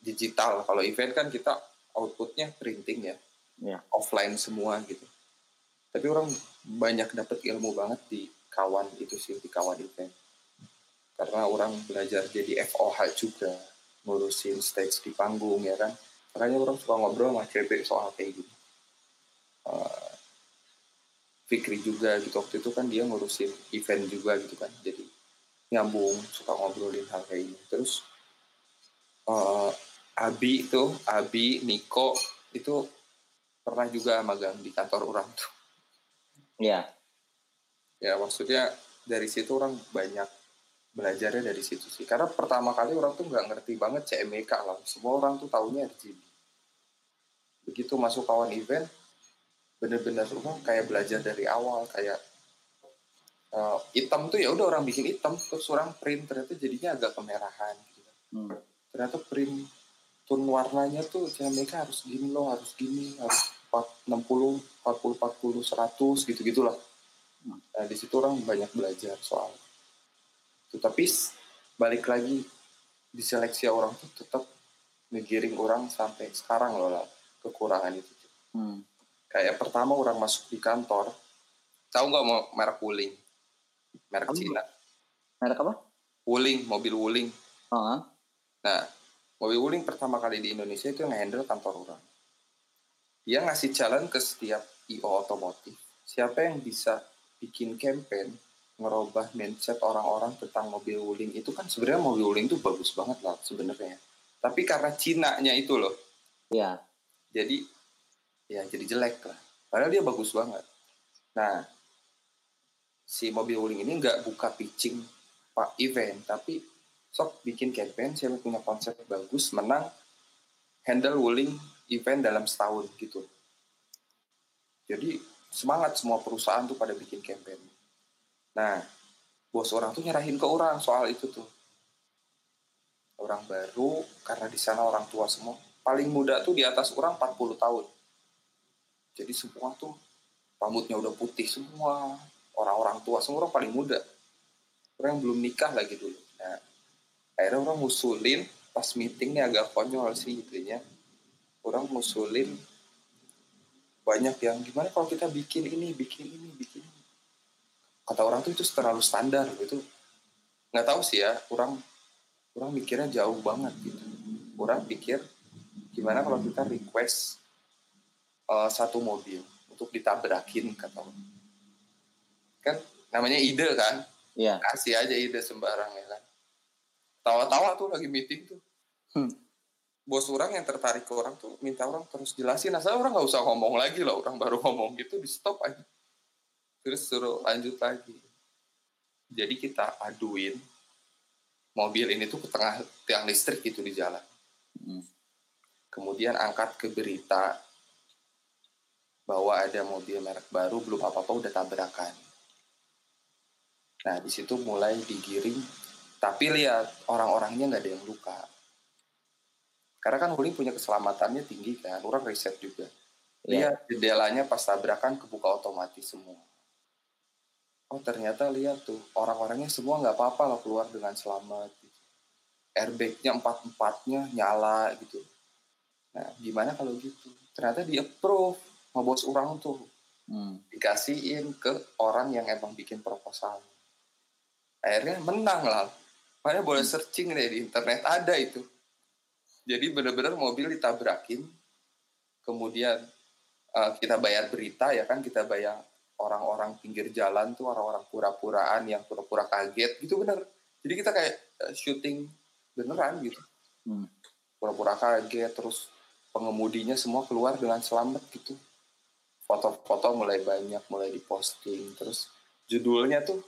digital kalau event kan kita outputnya printing ya Iya. offline semua gitu tapi orang banyak dapat ilmu banget di kawan itu sih di kawan event karena orang belajar jadi FOH juga ngurusin stage di panggung ya kan makanya orang suka ngobrol sama cewek soal kayak gitu Eh, Fikri juga gitu waktu itu kan dia ngurusin event juga gitu kan jadi nyambung suka ngobrolin hal kayak ini terus eh, Abi itu Abi Niko itu pernah juga magang di kantor orang tuh. Iya. ya maksudnya dari situ orang banyak belajarnya dari situ sih. Karena pertama kali orang tuh nggak ngerti banget CMYK lah. Semua orang tuh taunya RGB begitu masuk kawan event bener-bener orang kayak belajar dari awal kayak eh, hitam tuh ya udah orang bikin hitam terus orang print ternyata jadinya agak kemerahan gitu. Mm. ternyata print tone warnanya tuh CMYK harus gini loh harus gini harus 4, 60 40 40 100 gitu gitulah. Nah, di situ orang banyak belajar soal itu. Tapi balik lagi di seleksi orang tuh tetap ngegiring orang sampai sekarang loh lah kekurangan itu. Mm. Kayak pertama orang masuk di kantor tahu nggak mau merek Wuling merek? Cina Merek apa? Wuling mobil Wuling Oh, Nah, mobil Wuling pertama kali di Indonesia itu yang handle kantor orang. Dia ngasih challenge ke setiap IO otomotif. Siapa yang bisa bikin campaign ngerubah mindset orang-orang tentang mobil Wuling itu kan sebenarnya mobil Wuling itu bagus banget lah sebenarnya. Tapi karena Cina-nya itu loh, iya. jadi ya jadi jelek lah. Padahal dia bagus banget. Nah, si mobil Wuling ini nggak buka pitching pak event, tapi sok bikin campaign, saya punya konsep bagus, menang, handle Wuling event dalam setahun gitu. Jadi semangat semua perusahaan tuh pada bikin campaign. Nah, bos orang tuh nyerahin ke orang soal itu tuh. Orang baru, karena di sana orang tua semua, paling muda tuh di atas orang 40 tahun. Jadi semua tuh rambutnya udah putih semua, orang-orang tua semua orang paling muda. Orang yang belum nikah lagi dulu. Nah, akhirnya orang ngusulin pas meeting nih agak konyol sih itunya. Orang ngusulin banyak yang gimana kalau kita bikin ini, bikin ini, bikin ini. Kata orang tuh itu terlalu standar gitu. Nggak tahu sih ya, orang orang mikirnya jauh banget gitu. Orang pikir gimana kalau kita request uh, satu mobil untuk ditabrakin kata. Kan namanya ide kan, Iya. kasih aja ide sembarang ya kan. Tawa-tawa tuh lagi meeting tuh. Hmm. bos orang yang tertarik ke orang tuh minta orang terus jelasin asal orang nggak usah ngomong lagi lah orang baru ngomong gitu di stop aja terus suruh lanjut lagi jadi kita aduin mobil ini tuh ke tengah tiang listrik gitu di jalan Hmm. kemudian angkat ke berita bahwa ada mobil merek baru belum apa-apa udah tabrakan. Nah di situ mulai digiring. Tapi lihat orang-orangnya nggak ada yang luka. Karena kan Huling punya keselamatannya tinggi kan orang riset juga. Iya. lihat jendelanya pas tabrakan kebuka otomatis semua. Oh ternyata lihat tuh orang-orangnya semua nggak apa-apa lah keluar dengan selamat gitu. airbagnya empat empatnya nyala gitu. Nah gimana kalau gitu? Ternyata di approve sama bos orang tuh. Hmm. dikasihin ke orang yang emang bikin proposal. Akhirnya menang lah. Makanya boleh searching deh di internet ada itu. Jadi bener-bener mobil ditabrakin kemudian eh, kita bayar berita ya kan kita bayar orang-orang pinggir jalan tuh orang-orang pura-puraan yang pura-pura kaget gitu bener. Jadi kita kayak eh, syuting beneran gitu. Hmm. pura-pura kaget terus pengemudinya semua keluar dengan selamat gitu foto-foto mulai banyak mulai diposting. Terus judulnya tuh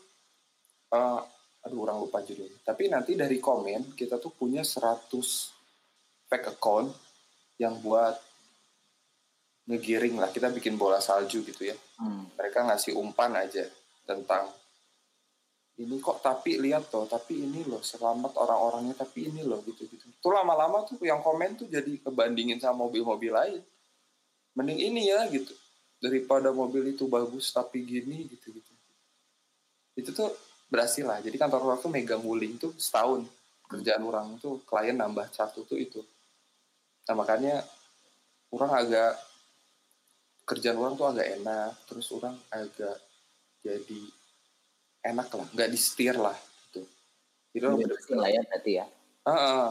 eh, aduh orang lupa judulnya. Tapi nanti dari komen kita tuh punya 100 fake account yang buat ngegiring lah. Kita bikin bola salju gitu ya. Hmm. mereka ngasih umpan aja tentang ini kok tapi lihat tuh tapi ini loh selamat orang-orangnya tapi ini loh gitu gitu. Tuh lama-lama tuh yang komen tuh jadi kebandingin sama mobil-mobil lain. Mending ini ya gitu daripada mobil itu bagus tapi gini gitu gitu. Itu tuh berhasil lah. Jadi kantor orang tuh megang wuling tuh setahun. Kerjaan orang tuh klien nambah satu tuh itu. Nah makanya orang agak kerjaan orang tuh agak enak terus orang agak jadi enak lah. Nggak di setir lah gitu. Jadi orang ya berarti ya. Ah, ah.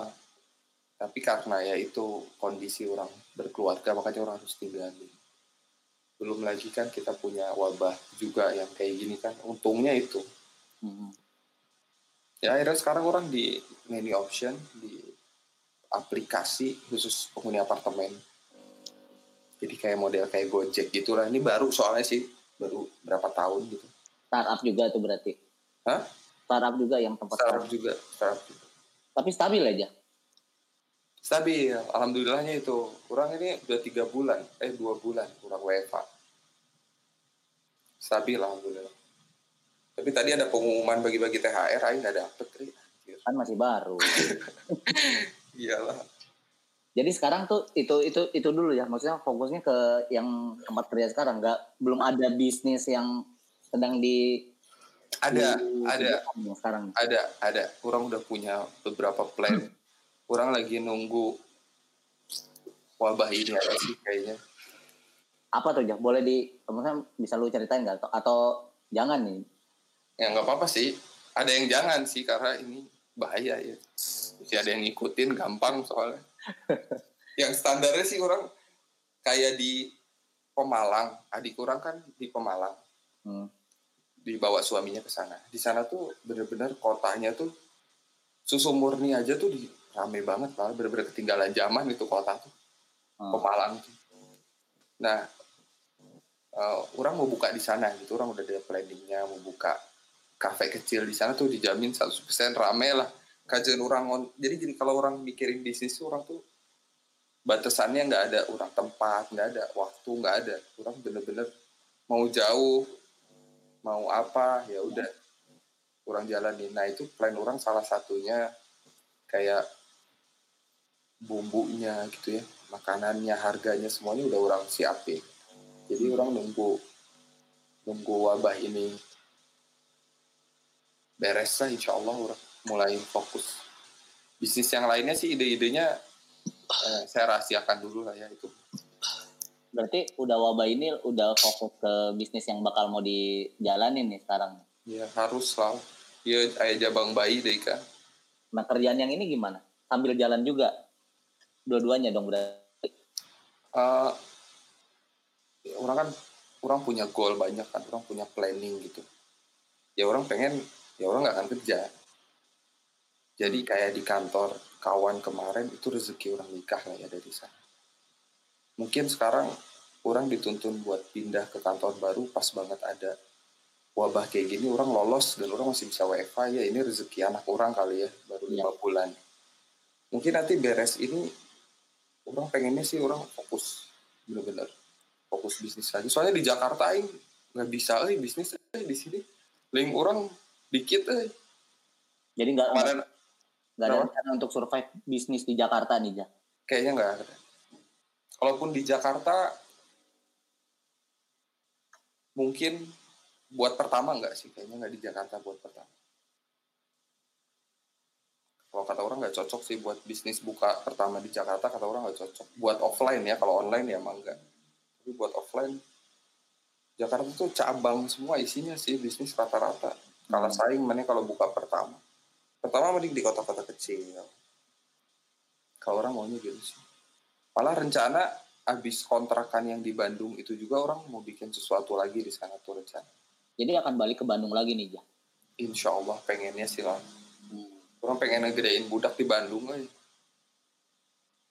tapi karena ya itu kondisi orang berkeluarga makanya orang harus tinggalin belum lagi kan kita punya wabah juga yang kayak gini kan untungnya itu Hmm. ya akhirnya sekarang orang di menu option di aplikasi khusus penghuni apartemen jadi kayak model kayak Gojek gitulah ini baru soalnya sih baru berapa tahun gitu Startup juga tuh berarti. Hah? Startup juga yang tempat startup juga startup juga. Tapi stabil aja. Stabil alhamdulillahnya itu kurang ini udah tiga bulan eh dua bulan kurang WFA stabil alhamdulillah tapi tadi ada pengumuman bagi-bagi THR aing nggak dapet Ri. Kan masih baru. iyalah Jadi sekarang tuh itu itu itu dulu ya. Maksudnya fokusnya ke yang tempat kerja sekarang. Nggak belum ada bisnis yang sedang di ada di- ada yang sekarang. ada ada orang udah punya beberapa plan orang lagi nunggu wabah ini aja sih kayaknya Apa tuh ya? Boleh di maksudnya bisa lu ceritain nggak? Atau, atau jangan nih? ya nggak apa-apa sih ada yang jangan sih karena ini bahaya ya Mesti ada yang ngikutin gampang soalnya yang standarnya sih orang kayak di Pemalang adik orang kan di Pemalang Hmm. dibawa suaminya ke sana di sana tuh bener-bener kotanya tuh susu murni aja tuh di rame banget lah bener-bener ketinggalan zaman itu kota tuh Hmm. Pemalang tuh. Nah, eh, orang mau buka di sana gitu, orang udah ada planningnya mau buka kafe kecil di sana tuh dijamin 100% rame lah. Kajian orang, on- jadi gini kalau orang mikirin bisnis tuh orang tuh batasannya nggak ada orang tempat, nggak ada waktu, nggak ada. Orang bener-bener mau jauh, mau apa ya udah orang jalanin. Nah itu plan orang salah satunya kayak bumbunya gitu ya makanannya harganya semuanya udah orang siapin jadi orang nunggu nunggu wabah ini beres lah insya Allah orang mulai fokus bisnis yang lainnya sih ide-idenya eh, saya rahasiakan dulu lah ya itu Berarti udah wabah ini udah fokus ke bisnis yang bakal mau dijalanin nih sekarang. ya harus lah ya ayah jabang bayi deh kan Nah kerjaan yang ini gimana? Sambil jalan juga? Dua-duanya dong berarti. Ya orang kan orang punya goal banyak kan orang punya planning gitu. Ya orang pengen ya orang nggak akan kerja. Jadi kayak di kantor kawan kemarin itu rezeki orang nikah lah ya dari sana. Mungkin sekarang orang dituntun buat pindah ke kantor baru pas banget ada wabah kayak gini orang lolos dan orang masih bisa WFH ya ini rezeki anak orang kali ya baru Iya. lima bulan. Mungkin nanti beres ini orang pengennya sih orang fokus bener-bener. Fokus bisnis lagi soalnya di Jakarta ini nggak bisa eh bisnis eh di sini. Link orang dikit eh. Jadi nggak kemarin nggak ada rencana untuk survive bisnis di Jakarta nih, Ja. kayaknya nggak ada. Kalaupun di Jakarta mungkin buat pertama nggak sih? Kayaknya nggak di Jakarta buat pertama kalau kata orang nggak cocok sih buat bisnis buka pertama di Jakarta kata orang nggak cocok. Buat offline ya kalau online ya emang enggak tapi buat offline Jakarta tuh cabang semua isinya sih bisnis rata-rata. Kalah saing mana kalau buka pertama. Pertama mending di kota-kota kecil. Kalau orang maunya gitu sih. Malah rencana habis kontrakan yang di Bandung itu juga orang mau bikin sesuatu lagi di sana tuh rencana. Jadi akan balik ke Bandung lagi nih, Ja. Insya Allah pengennya sih lah Hmm. Orang pengen ngegedein budak di Bandung eh.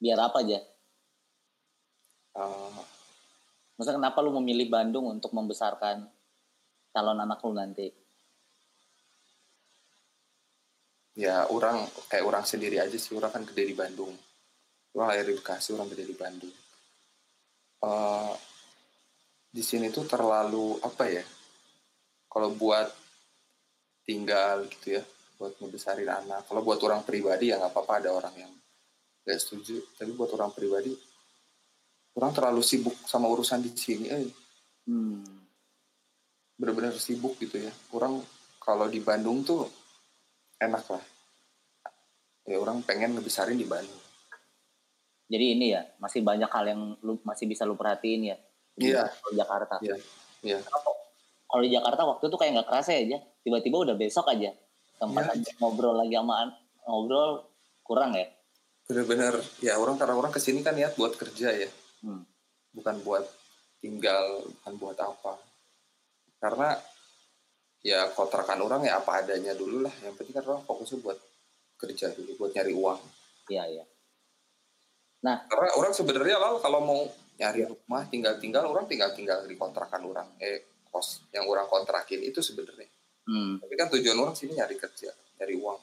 Biar apa, Ja? Uh, Maksudnya kenapa lu memilih Bandung untuk membesarkan calon anak lu nanti? ya orang kayak orang sendiri aja sih orang kan gede di Bandung orang lahir di Bekasi orang gede di Bandung Eh, di sini tuh terlalu apa ya kalau buat tinggal gitu ya buat ngebesarin anak kalau buat orang pribadi ya nggak apa-apa ada orang yang nggak setuju tapi buat orang pribadi orang terlalu sibuk sama urusan di sini eh Hmm. benar-benar sibuk gitu ya. Orang kalau di Bandung tuh enak lah. Ya orang pengen ngebesarin di Bandung. Jadi ini ya, masih banyak hal yang lu masih bisa lu perhatiin ya. di Iya. Jakarta. Iya, iya. Kalau di Jakarta waktu itu kayak nggak kerasa ya, Ja. Tiba-tiba udah besok aja. Tempat aja ngobrol lagi sama ngobrol kurang ya. Bener-bener ya orang karena orang ke sini kan niat buat kerja ya, Hmm. bukan buat tinggal, bukan buat apa. Karena ya kontrakan orang ya apa adanya dulu lah. Yang penting kan orang fokusnya buat kerja dulu, buat nyari uang. Iya, iya. Karena orang sebenarnya lah kalau mau nyari rumah tinggal-tinggal orang tinggal-tinggal di kontrakan orang eh kos yang orang kontrakin itu sebenarnya. Hmm. Tapi kan tujuan orang sini nyari kerja, nyari uang,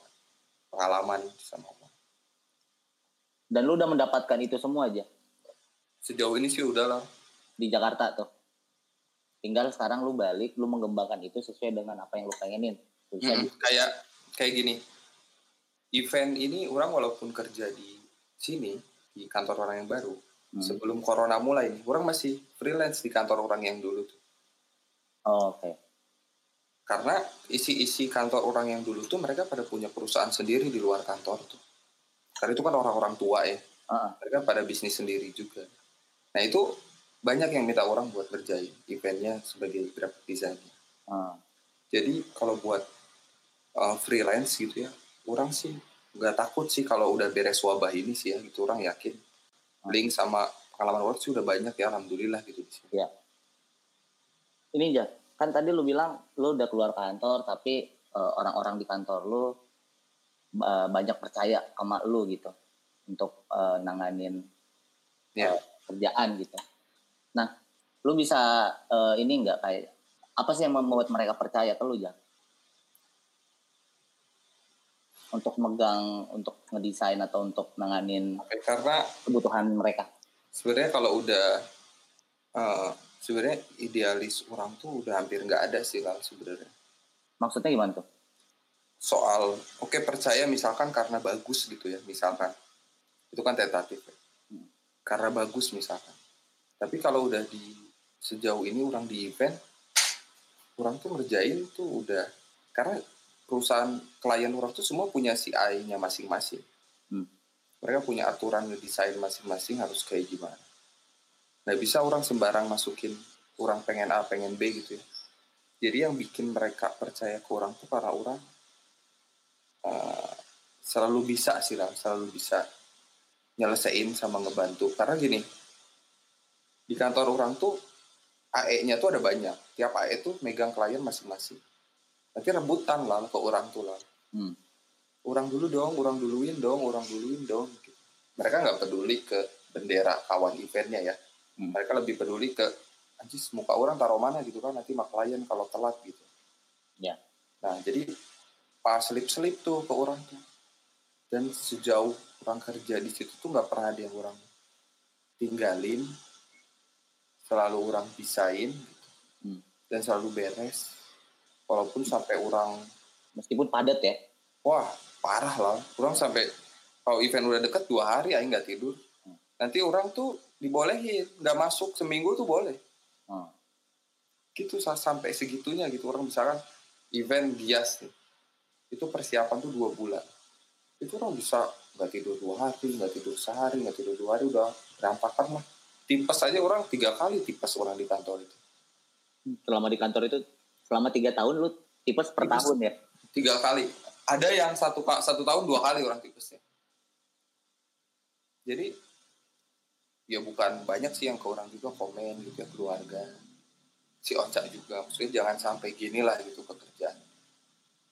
pengalaman sama uang. Dan lu udah mendapatkan itu semua aja Sejauh ini sih udah lah. di Jakarta tuh. Tinggal sekarang lu balik, lu mengembangkan itu sesuai dengan apa yang lu pengenin. Bisa Mm, kayak kayak gini. Event ini orang walaupun kerja di sini di kantor orang yang baru Hmm. sebelum corona mulai orang masih freelance di kantor orang yang dulu tuh. Oh, Oke. Karena isi-isi kantor orang yang dulu tuh mereka pada punya perusahaan sendiri di luar kantor tuh. Karena itu kan orang-orang tua ya. Heeh. Mereka pada bisnis sendiri juga. Nah itu banyak yang minta orang buat kerjain eventnya sebagai graphic designer. Ah. Jadi kalau buat uh, freelance gitu ya, orang sih nggak takut sih kalau udah beres wabah ini sih ya, gitu orang yakin. Link sama pengalaman work sih udah banyak ya, alhamdulillah gitu di sini. Ini aja, kan tadi lu bilang lu udah keluar kantor tapi eh, orang-orang di kantor lu eh, banyak percaya sama lu gitu untuk eh, nanganin Ya. eh, kerjaan gitu. Nah, lu bisa eh, ini enggak kayak apa sih yang membuat mereka percaya ke lu ya? Untuk megang, untuk ngedesain atau untuk nanganin Oke, Karena kebutuhan mereka. sebenarnya kalau udah uh, sebenarnya idealis orang tuh udah hampir nggak ada sih lah sebenarnya. Maksudnya gimana tuh? Soal oke percaya misalkan karena bagus gitu ya, misalkan itu kan tentatif. ya. Karena bagus misalkan. Tapi kalau udah di sejauh ini orang di event, orang tuh ngerjain tuh udah karena perusahaan klien orang tuh semua punya CI-nya masing-masing. Hmm. Mereka punya aturan desain masing-masing harus kayak gimana. Nggak bisa orang sembarang masukin orang pengen A, pengen B gitu ya. Jadi yang bikin mereka percaya ke orang tuh karena orang uh, selalu bisa sih lah, selalu bisa nyelesain sama ngebantu. Karena gini, di kantor orang tuh AE-nya tuh ada banyak. Tiap AE tuh megang klien masing-masing. Nanti rebutan lah ke orang tuh lah. Hmm. orang dulu dong orang duluin dong orang duluin dong gitu. mereka nggak peduli ke bendera kawan eventnya ya Hmm. mereka lebih peduli ke anjis muka orang taruh mana gitu kan nanti mak klien kalau telat gitu Ya. nah jadi pas selip-selip tuh ke orang tuh dan sejauh orang kerja di situ tuh nggak pernah ada yang orang tinggalin selalu orang pisahin gitu. Hmm. dan selalu beres walaupun sampai orang Meskipun padat ya. wah parah lah orang sampai kalau event udah deket dua hari aing nggak tidur nanti orang tuh dibolehin. Nggak masuk seminggu tuh boleh. Hmm. gitu sa- sampai segitunya gitu. Orang misalkan event bias nih itu persiapan tuh dua bulan. Itu orang bisa nggak tidur dua hari nggak tidur sehari nggak tidur dua hari udah berantakan lah. Tipes aja orang tiga kali tipes orang di kantor itu. Selama di kantor itu selama tiga tahun lu tipes per Tipes. tahun ya. tiga kali. Ada yang satu satu tahun dua kali orang tipesnya. Jadi ya bukan banyak sih yang ke orang juga komen gitu ya keluarga. Si Oca juga. Maksudnya jangan sampai gini lah gitu pekerjaan.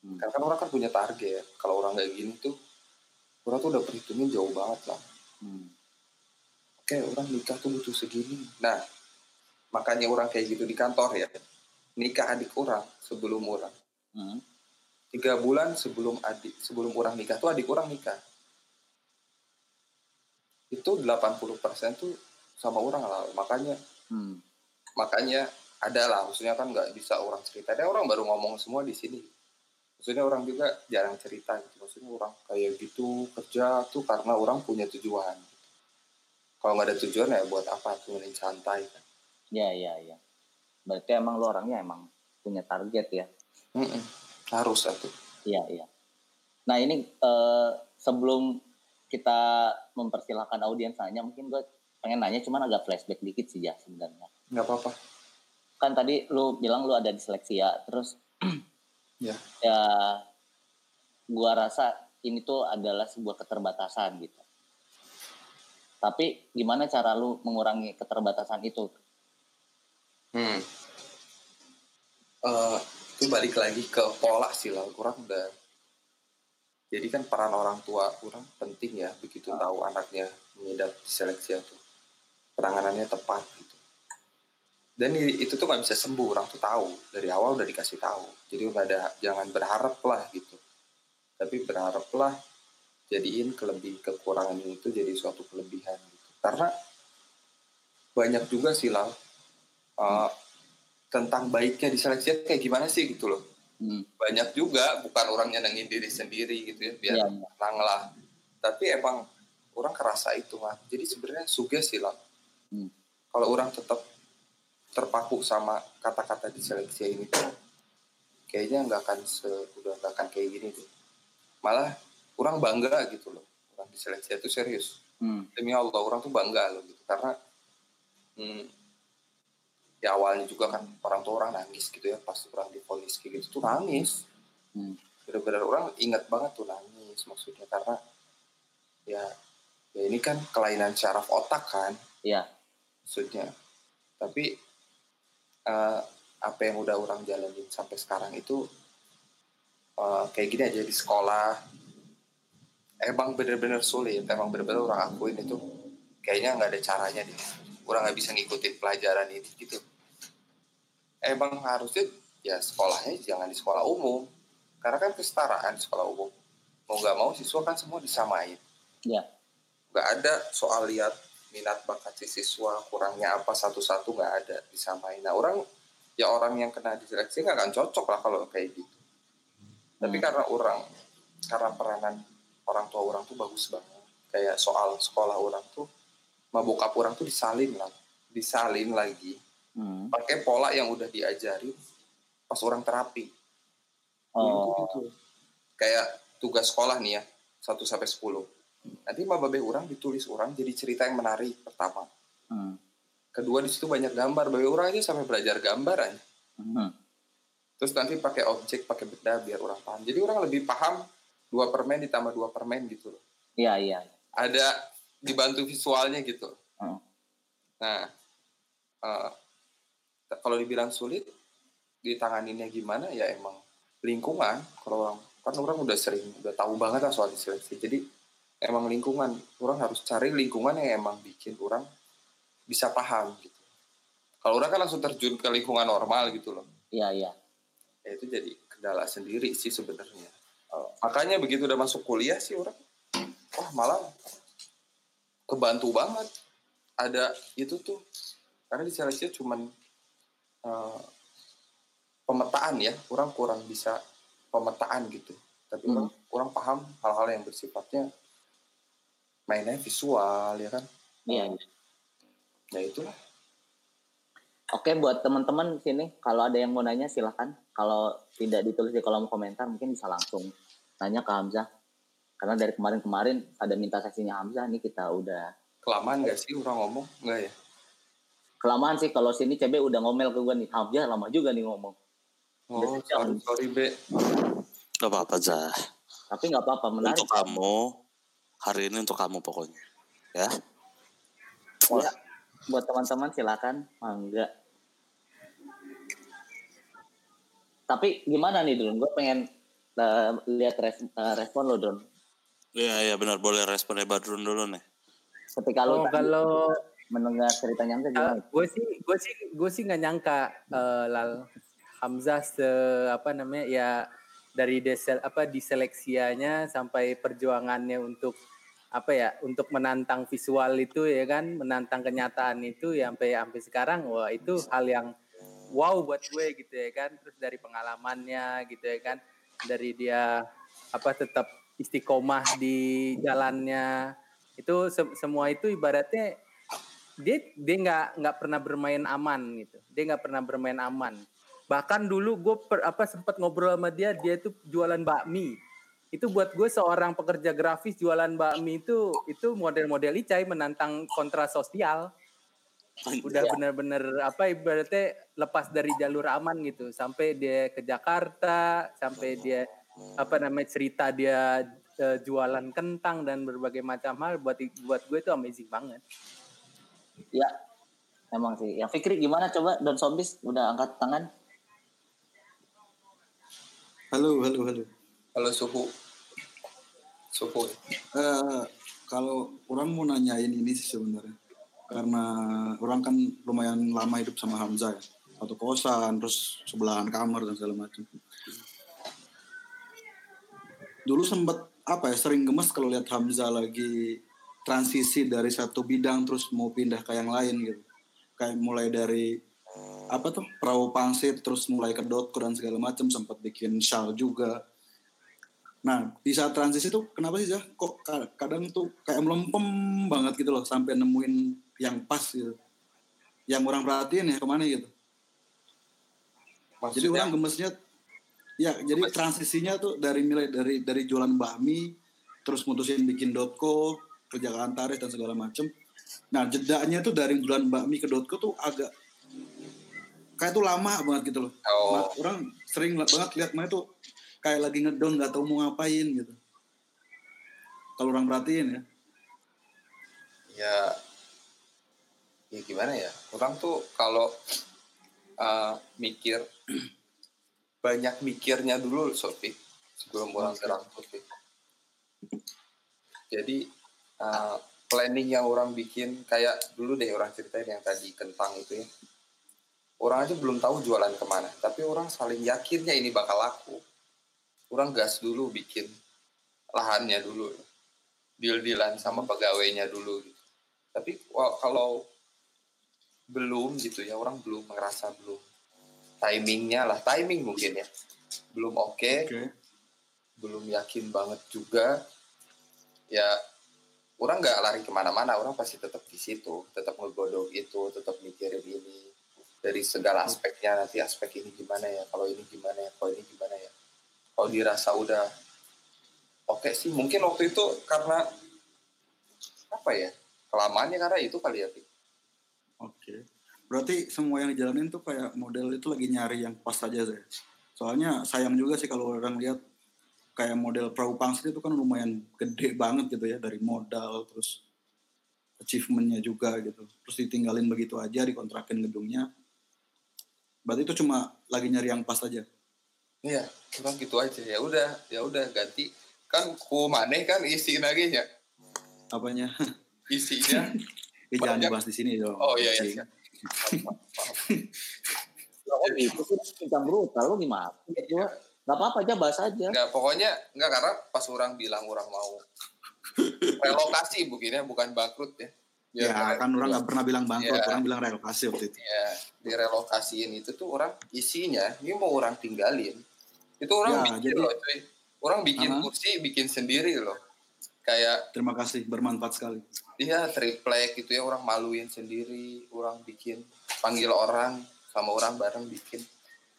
Hmm. karena kan orang kan punya target. Kalau orang kayak gini tuh orang tuh udah perhitungin jauh banget lah. Hmm. oke orang nikah tuh butuh segini. Nah makanya orang kayak gitu di kantor ya. Nikah adik orang sebelum orang. Hmm. tiga bulan sebelum adik sebelum orang nikah tuh adik orang nikah itu 80% tuh sama orang lah makanya Hmm. makanya ada lah maksudnya kan nggak bisa orang cerita ada orang baru ngomong semua di sini maksudnya orang juga jarang cerita gitu maksudnya orang kayak gitu kerja tuh karena orang punya tujuan kalau nggak ada tujuan ya buat apa tuh mending santai kan Ya, ya, ya. Berarti emang lu orangnya emang punya target ya. Mm-mm. harus satu Iya, iya. Nah ini eh, sebelum kita mempersilahkan audiens nanya, mungkin gue pengen nanya, cuman agak flashback dikit sih ya sebenarnya. nggak apa-apa Kan tadi lu bilang lu ada diseleksi ya, terus Ya. ya gua rasa ini tuh adalah sebuah keterbatasan gitu. Tapi gimana cara lu mengurangi keterbatasan itu? Hmm. Eh, itu balik lagi ke pola sih lah kurang udah jadi kan peran orang tua kurang penting ya begitu tahu anaknya mengidap diseleksi itu penanganannya tepat gitu. Dan itu tuh nggak bisa sembuh orang tuh tahu. Dari awal udah dikasih tahu. Jadi nggak ada jangan berharap lah gitu. Tapi berharaplah jadiin kelebih kekurangan itu jadi suatu kelebihan gitu. Karena banyak juga sih lah uh, tentang baiknya diseleksi kayak gimana sih gitu loh Hmm. banyak juga bukan orang nyenengin diri sendiri gitu ya biar iya. tenang lah tapi emang orang kerasa itu mah jadi sebenarnya sugesti lah Hmm. kalau orang tetap terpaku sama kata-kata diseleksi ini tuh kayaknya nggak akan se udah nggak akan kayak gini tuh malah orang bangga gitu loh orang diseleksi itu serius Hmm. demi Allah orang tuh bangga loh gitu karena hmm, ya awalnya juga kan orang tua orang nangis gitu ya pas orang diponis kayak gitu tuh nangis. Hmm. benar-benar orang ingat banget tuh nangis maksudnya karena ya ya ini kan kelainan syaraf otak kan. Iya. maksudnya tapi eh, apa yang udah orang jalanin sampai sekarang itu eh, kayak gini aja di sekolah. Emang bener-bener sulit emang bener-bener orang akuin itu kayaknya nggak ada caranya deh. Orang nggak bisa ngikutin pelajaran ini gitu emang harusnya ya sekolahnya jangan di sekolah umum. Karena kan kesetaraan di sekolah umum. Mau nggak mau siswa kan semua disamain. Iya. nggak ada soal lihat minat bakat si siswa kurangnya apa satu-satu nggak ada disamain. Nah orang ya orang yang kena diseleksi nggak akan cocok lah kalau kayak gitu. Tapi Hmm. karena orang karena peranan orang tua orang tuh bagus banget. Kayak soal sekolah orang tuh sama bokap orang tuh disalin lah. Disalin lagi Hmm. pakai pola yang udah diajarin pas orang terapi Oh. gitu. kayak tugas sekolah nih ya 1 sampai 10 nanti mbak babe orang ditulis orang jadi cerita yang menarik pertama Hmm. kedua di situ banyak gambar babe orang aja sampai belajar gambar aja Hmm. terus nanti pakai objek pakai benda biar orang paham jadi orang lebih paham dua permen ditambah dua permen gitu loh Iya, iya. ada dibantu visualnya gitu Hmm. nah eh, kalau dibilang sulit ditanganinnya gimana? Ya emang lingkungan. Kalau orang kan orang udah sering udah tahu banget lah soal diseleksi. Jadi emang lingkungan. Orang harus cari lingkungan yang emang bikin orang bisa paham gitu. Kalau orang kan langsung terjun ke lingkungan normal gitu loh. Iya, iya. ya itu jadi kendala sendiri sih sebenarnya. Oh, makanya begitu udah masuk kuliah sih orang wah malah kebantu banget. Ada itu tuh karena di seleksi cuman eh, pemetaan ya orang kurang bisa pemetaan gitu tapi Hmm. orang kurang paham hal-hal yang bersifatnya mainnya visual ya kan Iya. ya itulah Oke, buat teman-teman sini, kalau ada yang mau nanya silahkan. Kalau tidak ditulis di kolom komentar, mungkin bisa langsung nanya ke Hamzah. Karena dari kemarin-kemarin ada minta sesinya Hamzah, nih kita udah kelamaan gak sih orang ngomong enggak ya kelamaan sih. Kalau sini CB udah ngomel ke gue nih, Hamzah lama juga nih ngomong. oh sorry be Gak apa-apa, Zah. Tapi nggak apa-apa, menarik. Untuk kamu, hari ini untuk kamu pokoknya. Ya. Ya, buat teman-teman silakan, mangga. Tapi gimana nih Don? Gue pengen eh, lihat res- eh, respon lo Don. Iya, iya benar. Boleh responnya Badrun dulu nih. Ketika lo Oh, kalau mendengar ceritanya Hamzah gimana? gue sih gue sih gue sih nggak nyangka eh, lal. Hamzah se apa namanya ya dari desel apa diseleksianya sampai perjuangannya untuk apa ya untuk menantang visual itu ya kan? Menantang kenyataan itu ya sampai sampai sekarang wah itu hal yang wow buat gue gitu ya kan? Terus dari pengalamannya gitu ya kan? Dari dia apa tetap istiqomah di jalannya. Itu se- semua itu ibaratnya dia dia nggak nggak pernah bermain aman gitu. Dia nggak pernah bermain aman. Bahkan dulu gue apa sempat ngobrol sama dia dia itu jualan bakmi. Itu buat gue seorang pekerja grafis jualan bakmi itu itu model-model icai menantang kontra sosial. Udah bener-bener apa ibaratnya lepas dari jalur aman gitu. Sampai dia ke Jakarta sampai dia apa namanya cerita dia eh, jualan kentang dan berbagai macam hal buat buat gue itu amazing banget Ya, emang sih. Yang Fikri gimana coba Don Sombis udah angkat tangan? Halo, halo, halo. kalau suhu suhu Eh, kalau orang mau nanyain ini sih sebenarnya. Karena orang kan lumayan lama hidup sama Hamzah ya. Satu kosan, terus sebelahan kamar dan segala macam. Dulu sempat apa ya sering gemes kalau lihat Hamzah lagi transisi dari satu bidang terus mau pindah ke yang lain gitu. Kayak mulai dari apa tuh perahu pangsit terus mulai ke dotco dan segala macam sempat bikin shawl juga Nah, di saat transisi tuh kenapa sih Zah? Kok ka- kadang tuh kayak melempem banget gitu loh sampai nemuin yang pas gitu. Yang orang perhatiin ya ke mana gitu. Jadi maksudnya orang gemesnya ya jadi transisinya tuh dari mulai dari dari jualan bakmi terus mutusin bikin dotco, kerja kantaris dan segala macem. Nah, jedanya tuh dari jualan bakmi ke dotco tuh agak kayak tuh lama banget gitu loh. oh Nah, orang sering banget lihat mana tuh kayak lagi ngedown nggak tahu mau ngapain gitu. Kalau orang perhatiin ya. ya ya gimana ya orang tuh kalau uh, mikir banyak mikirnya dulu Sofi sebelum orang serang Sofi jadi uh, planning yang orang bikin kayak dulu deh orang ceritain yang tadi kentang itu ya. Orang aja belum tahu jualan ke mana tapi orang saling yakinnya ini bakal laku. Orang gas dulu bikin lahannya dulu deal-dealan sama pegawainya dulu gitu. Tapi kalau belum gitu ya orang belum ngerasa belum. Timingnya lah timing mungkin ya. Belum oke. Oke. belum yakin banget juga. Ya orang nggak lari ke mana-mana orang pasti tetap di situ tetap ngegodok itu tetap mikirin ini dari segala aspeknya nanti aspek ini gimana ya kalau ini gimana ya kalau ini gimana ya kalau dirasa udah oke sih mungkin waktu itu karena apa ya kelamaannya karena itu kali ya. Oke. Berarti semua yang dijalanin tuh kayak model itu lagi nyari yang pas aja saya. Soalnya sayang juga sih kalau orang lihat kayak model perahu pangsit itu kan lumayan gede banget gitu ya dari modal terus achievementnya juga gitu. Terus ditinggalin begitu aja dikontrakin gedungnya. Berarti itu cuma lagi nyari yang pas aja. Iya, kurang gitu aja ya udah, ya udah ganti kan ku maneh kan isi lagi nya. Apanya? Isinya Eh, jangan Banyak. dibahas di sini dong. oh iya iya. Oh gitu sih bincang brutal lu gimana? Nggak apa-apa aja bahas aja. Enggak, pokoknya enggak karena pas orang bilang orang mau relokasi begini bukan bangkrut ya. Biar Ya kan orang nggak pernah bilang bangkrut, Iya. orang bilang relokasi waktu itu. ya direlokasiin itu tuh orang isinya ini mau orang tinggalin itu orang Ya, bikin jadi- loh cuy orang bikin Aha. kursi bikin sendiri loh kayak Terima kasih, bermanfaat sekali. dia triplek gitu ya orang maluin sendiri orang bikin panggil orang sama orang bareng bikin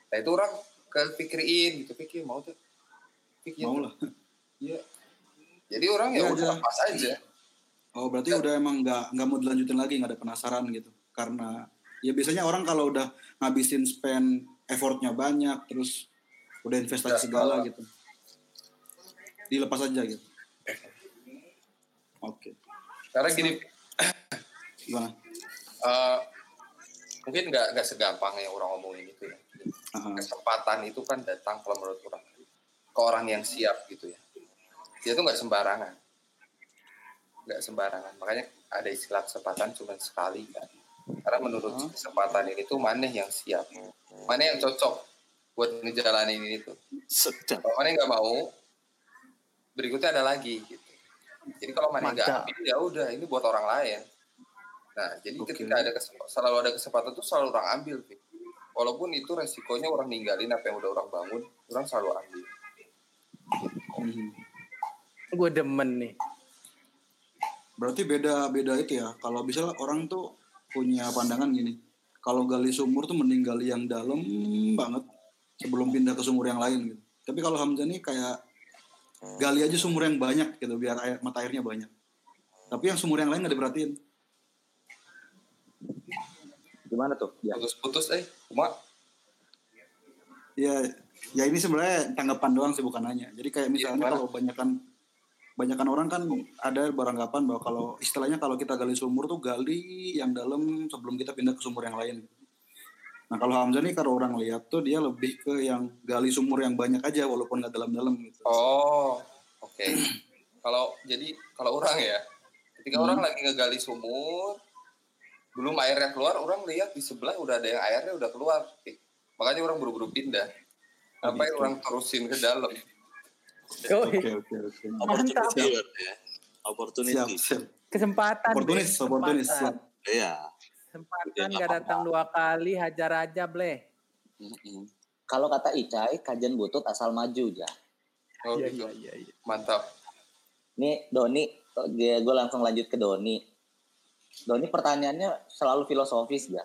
nah itu orang kepikirin gitu pikir mau tuh pikir Mau lah. Iya. jadi orang ya Iya udah aja. pas aja Oh berarti udah emang nggak nggak mau dilanjutin lagi, nggak ada penasaran gitu. Karena ya biasanya orang kalau udah ngabisin spend effortnya banyak, terus udah investasi Ya, segala kalau- gitu, dilepas aja gitu. Oke, karena gini gimana? eh, mungkin nggak nggak segampang yang orang ngomongin itu ya Kesempatan itu kan datang kalau menurut orang. Ke orang yang siap gitu ya. Dia tuh nggak sembarangan. Nggak sembarangan. Makanya ada istilah kesempatan cuma sekali kan. Karena menurut Hmm. kesempatan ini tuh mana yang siap? Mana yang cocok buat ngejalanin ini tuh? Sedap. kalau mana nggak mau berikutnya ada lagi gitu. Jadi kalau mana nggak ambil ya udah ini buat orang lain. Nah jadi Oke. ketika ada kesempatan selalu ada kesempatan tuh selalu orang ambil Vic. Walaupun itu resikonya orang ninggalin apa yang udah orang bangun orang selalu ambil Mhm. Gue demen nih. Berarti beda beda itu ya. Kalau misalnya orang tuh punya pandangan gini, kalau gali sumur tuh mending gali yang dalam banget sebelum pindah ke sumur yang lain gitu. Tapi kalau Hamzah nih kayak gali aja sumur yang banyak gitu biar air, mata airnya banyak. Tapi yang sumur yang lain nggak diperhatiin. Gimana tuh? Ya. putus-putus eh cuma Ya, ya ini sebenarnya tanggapan doang sih bukan nanya. Jadi kayak misalnya gimana? kalau banyakan banyakan orang kan ada beranggapan bahwa kalau istilahnya kalau kita gali sumur tuh gali yang dalam sebelum kita pindah ke sumur yang lain. Nah kalau Hamzah nih kalau orang lihat tuh dia lebih ke yang gali sumur yang banyak aja walaupun nggak dalam-dalam gitu. oh oke kalau jadi kalau orang ya ketika Hmm. orang lagi ngegali sumur belum airnya keluar orang lihat di sebelah udah ada yang airnya udah keluar Vic. makanya orang buru-buru pindah apa yang gitu. orang terusin ke dalam. Oke oke oke. Opportunity berarti ya. Opportunity. Siap siap. Kesempatan. Oportunis Kesempatan. siap. Iya. Kesempatan Iya, gak datang dua kali, hajar aja, bleh. Mm-mm. Kalau kata Icai, kajian butut asal maju ya. oh Iya, gitu iya, iya. mantap Nih Doni, gue langsung lanjut ke Doni. Doni pertanyaannya selalu filosofis ya.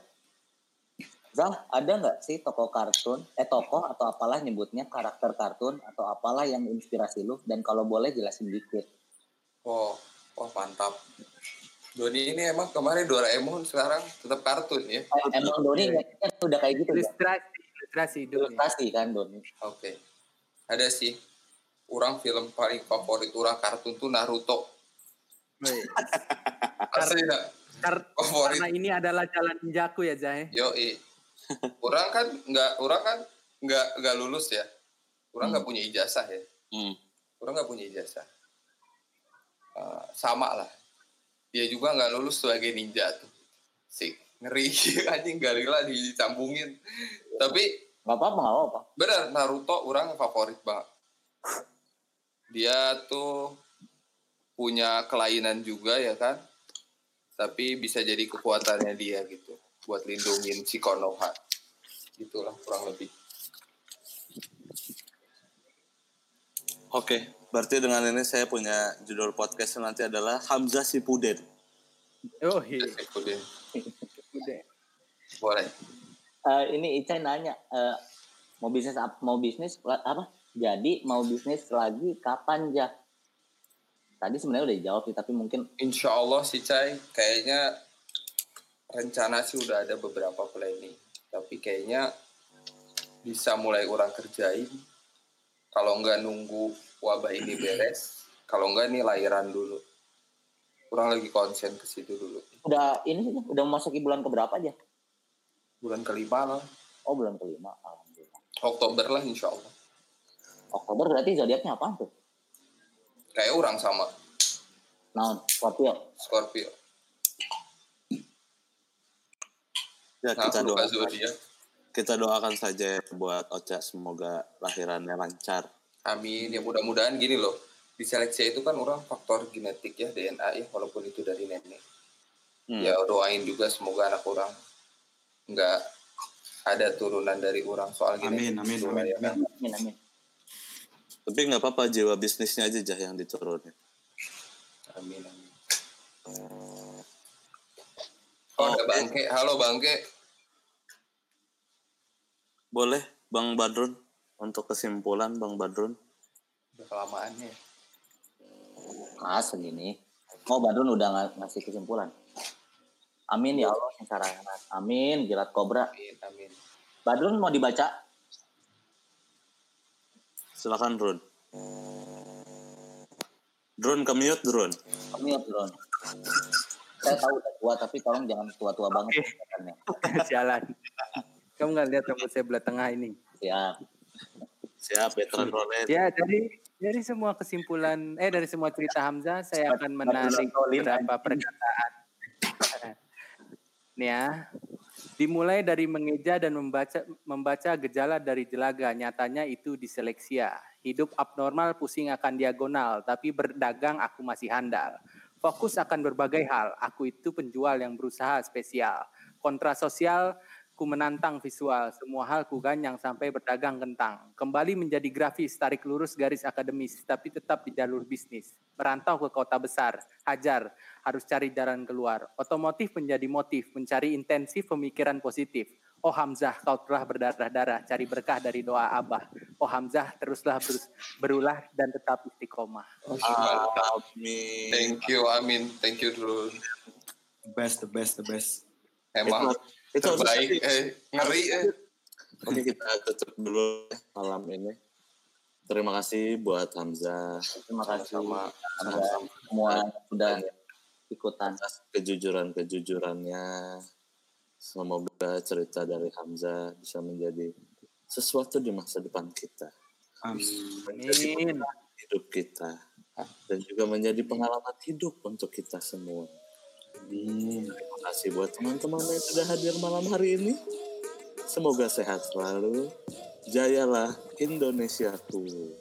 Zah, ada nggak sih tokoh kartun, eh tokoh atau apalah nyebutnya karakter kartun atau apalah yang inspirasi lu dan kalau boleh jelasin dikit. oh oh mantap Doni ini emang kemarin Doraemon sekarang tetap kartun ya Eh, emang Doni ngeliatnya udah kayak gitu ya? Ilustrasi, ilustrasi dunia. Ilustrasi kan Doni. Oke. Ada sih. Orang film paling favorit orang kartun tuh Naruto. Dah. kar- Favorit. Karena ini adalah jalan ninjaku ya, Zai. Yo, orang kan nggak orang kan nggak nggak lulus ya. Orang nggak punya ijazah ya. Hmm. Orang nggak punya ijazah. Eh, sama lah. Dia juga nggak lulus sebagai ninja tuh. Sih ngeri anjing galila dicambungin. Tapi Gak apa-apa, gak apa-apa. benar Naruto orang favorit banget dia tuh punya kelainan juga ya kan tapi bisa jadi kekuatannya dia gitu buat lindungin si Konoha gitulah kurang lebih Oke, berarti dengan ini saya punya judul podcast nanti adalah Hamzah Sipuden. Oh, iya. dia Udah. boleh Eh, ini Icai nanya, eh, mau bisnis mau bisnis apa? Jadi mau bisnis lagi kapan ya? Tadi sebenarnya udah dijawab sih, tapi mungkin Insya Allah sih Cai. Kayaknya rencana sih udah ada beberapa planning. Tapi kayaknya bisa mulai orang kerjain. Kalau nggak nunggu wabah ini beres kalau nggak nih lahiran dulu. Kurang lagi konsen ke situ dulu. Udah ini sih udah memasuki bulan keberapa aja? bulan kelima lah. Oh bulan kelima, alhamdulillah. Oktober lah insya Allah Oktober berarti zodiaknya apa tuh? Kayak orang sama Nah, Scorpio. Scorpio. Ya Nah, kita doakan, kita doakan saja ya buat Ocha semoga lahirannya lancar. Amin. Ya mudah-mudahan gini loh. Di seleksi itu kan orang faktor genetik ya DNA ya walaupun itu dari nenek. Hmm. Ya doain juga semoga anak orang nggak ada turunan dari orang soal gini. Amin, amin, amin, amin. Amin, amin. Tapi nggak apa-apa jiwa bisnisnya aja jah yang diturunin. Amin, amin. Oh, ada Oke. Bangke. Halo Bangke. Boleh Bang Badrun untuk kesimpulan Bang Badrun. Udah kelamaan ya. Ah, segini. Oh, Badrun udah nga- ngasih kesimpulan. Amin ya Allah yang. Amin, jilat kobra. Amin, amin. Badrun mau dibaca? Silakan Drun. Drun ke mute Drun. Kami ya, Badrun. Saya tahu udah tua, tapi tolong jangan tua-tua banget. Oke. kelihatannya. Jalan. Kamu nggak lihat rambut saya belah tengah ini? Ya, Siap veteran rolet. Ya dari dari semua kesimpulan eh dari semua cerita Hamzah saya akan menarik beberapa perkataan. Nih ya. Dimulai dari mengeja dan membaca membaca gejala dari jelaga, nyatanya itu diseleksia. Hidup abnormal pusing akan diagonal, tapi berdagang aku masih handal. Fokus akan berbagai hal, aku itu penjual yang berusaha spesial. Kontra sosial, ku menantang visual, semua hal ku ganyang sampai berdagang kentang. Kembali menjadi grafis, tarik lurus garis akademis, tapi tetap di jalur bisnis. Merantau ke kota besar, hajar, harus cari jalan keluar. Otomotif menjadi motif, mencari intensif pemikiran positif. Oh Hamzah, kau telah berdarah-darah, cari berkah dari doa Abah. Oh Hamzah, teruslah berus- berulah dan tetap istiqomah. Oh. Amin. Thank you, amin. Thank you, Drun. The best, the best, the best. Emang itu harus terbaik. Eh, ngeri eh. Oke kita tutup dulu malam ini. Terima kasih buat Hamzah terima kasih. Sama. Anda semua yang sudah ikutan. kejujuran-kejujurannya. Semoga cerita dari Hamzah bisa menjadi sesuatu di masa depan kita. Amin. Hidup kita. Dan juga menjadi pengalaman hidup untuk kita semua. Terima kasih buat teman-teman yang sudah hadir malam hari ini. Semoga sehat selalu. Jayalah Indonesiaku.